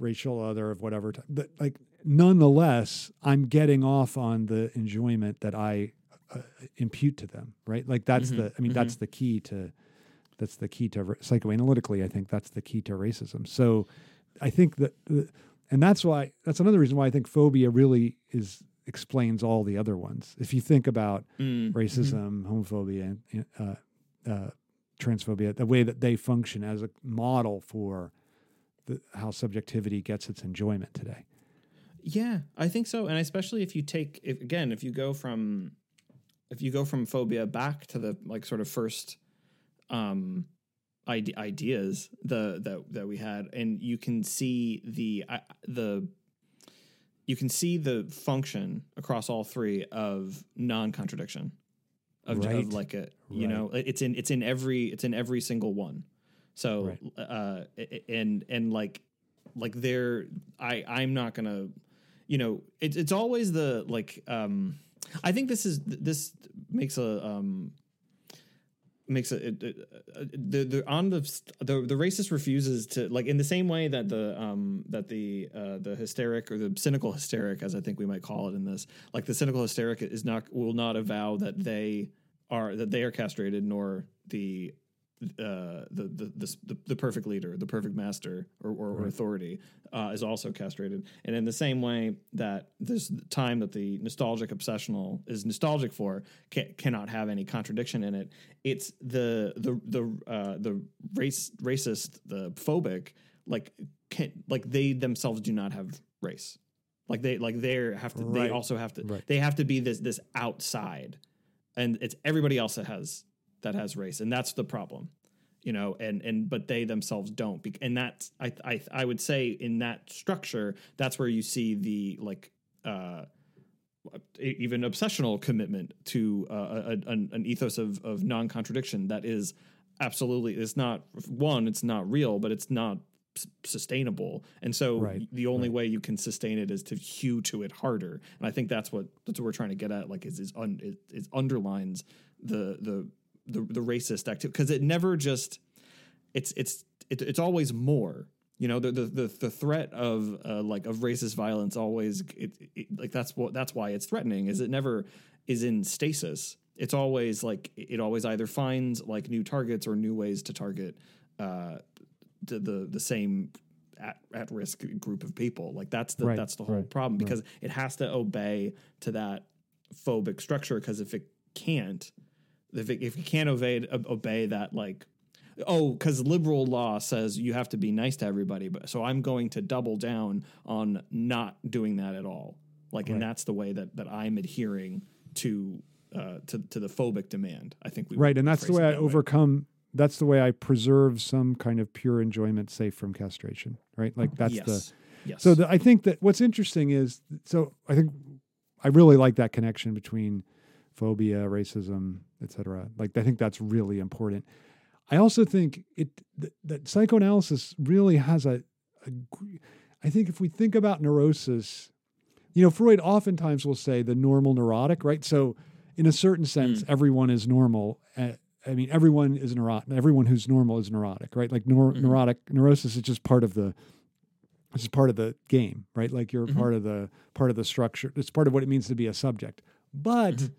racial other of whatever, t- but like nonetheless, I'm getting off on the enjoyment that I uh, impute to them, right? Like that's Mhm, the, I mean, that's the key to, that's the key to psychoanalytically. I think that's the key to racism. So I think that, and that's why, that's another reason why I think phobia really is explains all the other ones. If you think about Mm, racism, homophobia, and uh, uh, transphobia, the way that they function as a model for the, how subjectivity gets its enjoyment today. Yeah, I think so, and especially if you take if, again, if you go from if you go from phobia back to the like sort of first um ide- ideas the that that we had, and you can see the uh, the you can see the function across all three of non-contradiction of, Right. of like a you Right. know it's in it's in every it's in every single one so Right. uh and and like like they're i i'm not gonna you know it's it's always the like um i think this is this makes a um makes a, it, it, uh, the the on the the the racist refuses to like in the same way that the um that the uh the hysteric or the cynical hysteric as I think we might call it in this like the cynical hysteric is not will not avow that they are that they are castrated nor the uh the the the, the, perfect leader the perfect master or, or, or authority uh, is also castrated and in the same way that this time that the nostalgic obsessional is nostalgic for ca- cannot have any contradiction in it it's the the the uh the race racist the phobic like can like they themselves do not have race like they like they have to Right. they also have to Right. they have to be this this outside and it's everybody else that has that has race and that's the problem you know and and but they themselves don't and that's i i i would say in that structure that's where you see the like uh even obsessional commitment to uh, a, an, an ethos of of non-contradiction that is absolutely it's not one it's not real but it's not s- sustainable and so Right, the only right. way you can sustain it is to hew to it harder and i think that's what that's what we're trying to get at like is is, un, is, is underlines the the the, the racist activity because it never just it's it's it, it's always more you know the the the, the threat of uh, like of racist violence always it, it, like that's what that's why it's threatening is it never is in stasis. It's always like it always either finds like new targets or new ways to target uh the the, the same at, at risk group of people. Like that's the Right, that's the whole right, problem because it has to obey to that phobic structure because if it can't if it, if you can't obey obey that like oh because liberal law says you have to be nice to everybody but so i'm going to double down on not doing that at all like and that's the way that that i'm adhering to uh to to the phobic demand i think we Right. And that's the way it I way. overcome, that's the way I preserve some kind of pure enjoyment safe from castration, right? Like that's yes the, yes So the, I think that what's interesting is so I think I really like that connection between phobia, racism, et cetera. Like I think that's really important. I also think it that, that psychoanalysis really has a, a I think if we think about neurosis, you know, Freud oftentimes will say the normal neurotic, right? So in a certain sense, everyone is normal. Uh, I mean, everyone is neurotic. Everyone who's normal is neurotic, right? Like neur- Mhm. neurotic neurosis is just part of the it's just part of the game, right? Like you're Mhm. part of the part of the structure. It's part of what it means to be a subject. But Mhm.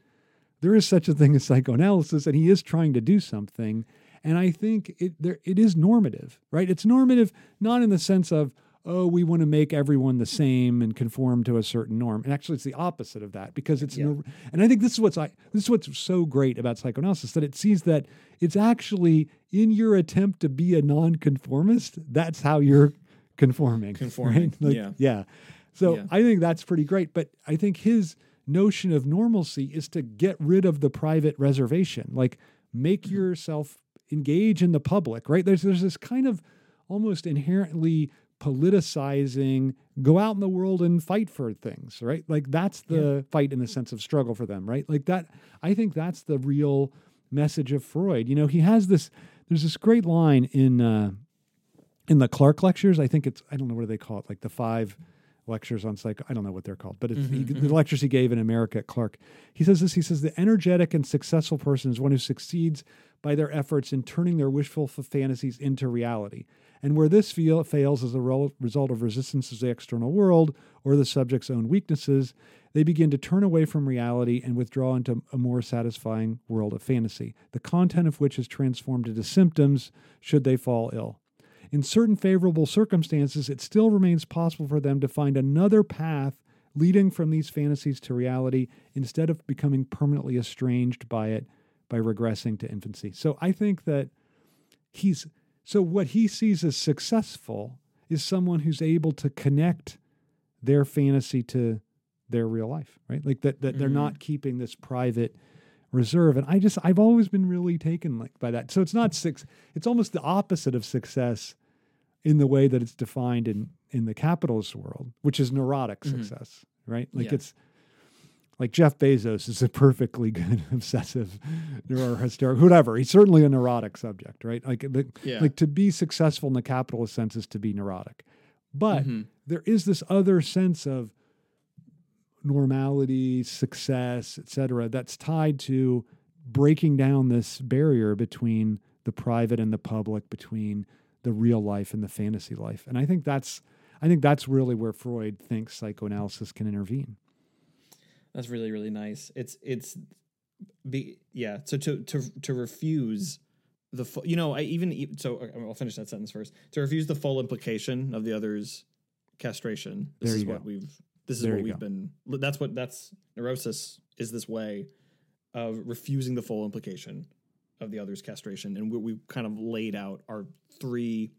There is such a thing as psychoanalysis, and he is trying to do something. And I think it there it is normative, right? It's normative not in the sense of oh, we want to make everyone the same and conform to a certain norm. And actually, it's the opposite of that because it's Yeah. no, and I think this is what's I, this is what's so great about psychoanalysis that it sees that it's actually in your attempt to be a nonconformist. That's how you're conforming. Conforming, right? Like, yeah. yeah. So Yeah. I think that's pretty great. But I think his notion of normalcy is to get rid of the private reservation. Like make Mm-hmm. yourself engage in the public, right? There's there's this kind of almost inherently politicizing, go out in the world and fight for things, right? Like that's the fight in the sense of struggle for them, right? Like that I think that's the real message of Freud. You know, he has this there's this great line in uh in the Clark lectures, I think it's I don't know what do they call it, like the five lectures on psycho. I don't know what they're called, but it's he, mm-hmm, the mm-hmm. lectures he gave in America at Clark. He says this. He says the energetic and successful person is one who succeeds by their efforts in turning their wishful fantasies into reality. And where this feel, fails as a result of resistance to the external world or the subject's own weaknesses, they begin to turn away from reality and withdraw into a more satisfying world of fantasy, the content of which is transformed into symptoms should they fall ill. In certain favorable circumstances, it still remains possible for them to find another path leading from these fantasies to reality instead of becoming permanently estranged by it by regressing to infancy. So I think that he's so what he sees as successful is someone who's able to connect their fantasy to their real life, right? Like that that they're mm-hmm. not keeping this private reserve. And I just I've always been really taken like by that. So it's not six it's almost the opposite of success in the way that it's defined in in the capitalist world, which is neurotic success, right? Like Yeah. it's like Jeff Bezos is a perfectly good obsessive or hysterical, whatever. He's certainly a neurotic subject, right? Like, the, Yeah. like to be successful in the capitalist sense is to be neurotic. But Mhm. there is this other sense of normality, success, et cetera, that's tied to breaking down this barrier between the private and the public, between the real life and the fantasy life. And I think that's I think that's really where Freud thinks psychoanalysis can intervene. That's really really nice. It's it's be yeah. So to to to refuse the fu- you know I even so I'll finish that sentence first. To refuse the full implication of the other's castration. This is you what go. we've. This is There what we've go. been. That's what that's neurosis is this way of refusing the full implication of the other's castration, and we, we kind of laid out our three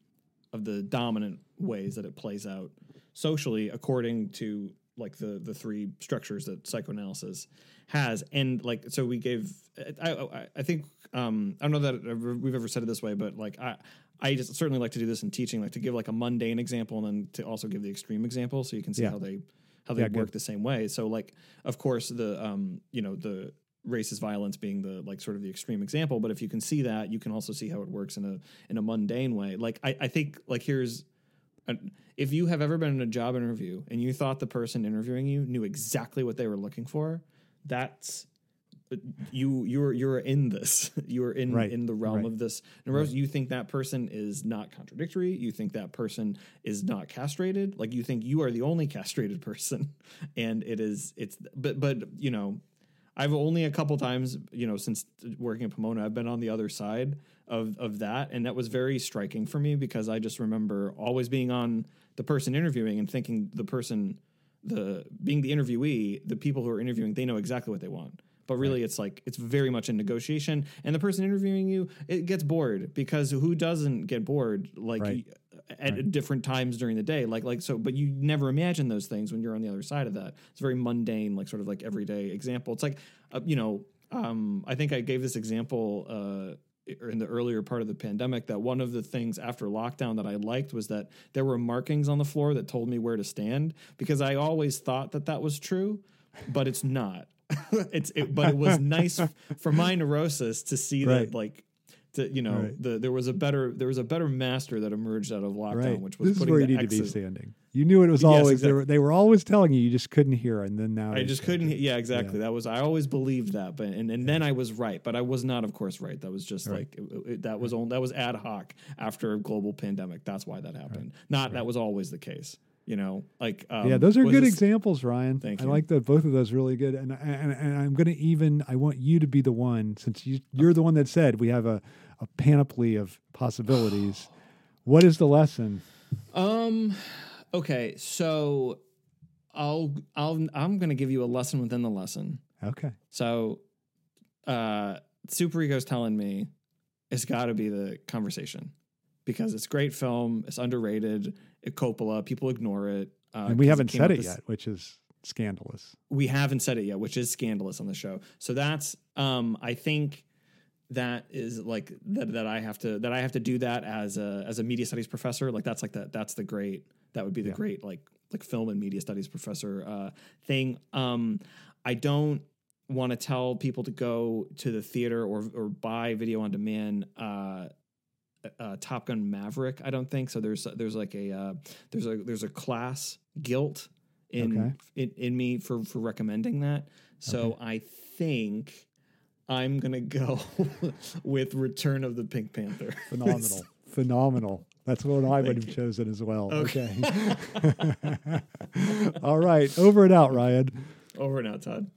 of the dominant ways that it plays out socially according to like the the three structures that psychoanalysis has and like so we gave i i, I think um i don't know that we've ever said it this way but like i i just certainly like to do this in teaching like to give like a mundane example and then to also give the extreme example so you can see Yeah. how they how they Yeah, work good. the same way so like of course the um you know the racist violence being the like sort of the extreme example but if you can see that you can also see how it works in a in a mundane way like i i think like here's if you have ever been in a job interview and you thought the person interviewing you knew exactly what they were looking for that's you you're you're in this. You're in Right, in the realm right. of this. Neurosis you think that person is not contradictory. You think that person is not castrated. Like you think you are the only castrated person. And it is it's but but you know I've only a couple times, you know, since working at Pomona, I've been on the other side of of that, and that was very striking for me because I just remember always being on the person interviewing and thinking the person, the being the interviewee, the people who are interviewing, they know exactly what they want. But really, it's like it's very much in negotiation, and the person interviewing you it gets bored because who doesn't get bored like Right. at different times during the day? Like like so but you never imagine those things when you're on the other side of that. It's very mundane like sort of like everyday example. It's like uh, you know um i think i gave this example uh in the earlier part of the pandemic that one of the things after lockdown that I liked was that there were markings on the floor that told me where to stand because I always thought that that was true, but it's not. It's it, but it was nice for my neurosis to see Right. that like to you know Right. the there was a better there was a better master that emerged out of lockdown, Right. which was this is where you need to be standing. You knew it was Yes, always they were they were always telling you you just couldn't hear and then now I just couldn't. Yeah, exactly. That was. I always believed that, but and, and then I was right, but I was not, of course, right. That was just Right. like it, it- that was on, that was ad hoc after a global pandemic. That's why that happened. Not that was always the case. You know, like um, yeah, those are good examples, Ryan. Thank you. I like the both of those really good, and and, and I'm going to even I want you to be the one since you you're the one that said we have a a panoply of possibilities. what is the lesson? Um, Okay, so I'll I'll I'm going to give you a lesson within the lesson. Okay. So, uh, Super Ego's telling me it's got to be the conversation because it's great film. It's underrated. It Coppola. People ignore it. Uh, And we haven't came said it this- yet, which is scandalous. we haven't said it yet, which is scandalous on the show. So that's um I think that is like that that I have to that I have to do that as a as a media studies professor. Like that's like the that's the great that would be the Yeah. great like like film and media studies professor uh thing. Um I don't want to tell people to go to the theater or or buy video on demand uh uh, Top Gun Maverick. I don't think so. There's there's like a uh, there's a there's a class guilt in Okay. in, in me for for recommending that. So I think I'm gonna go with Return of the Pink Panther. Phenomenal. Phenomenal. That's what I would have you. chosen as well. Okay. Okay. All right. Over and out, Ryan. Over and out, Todd.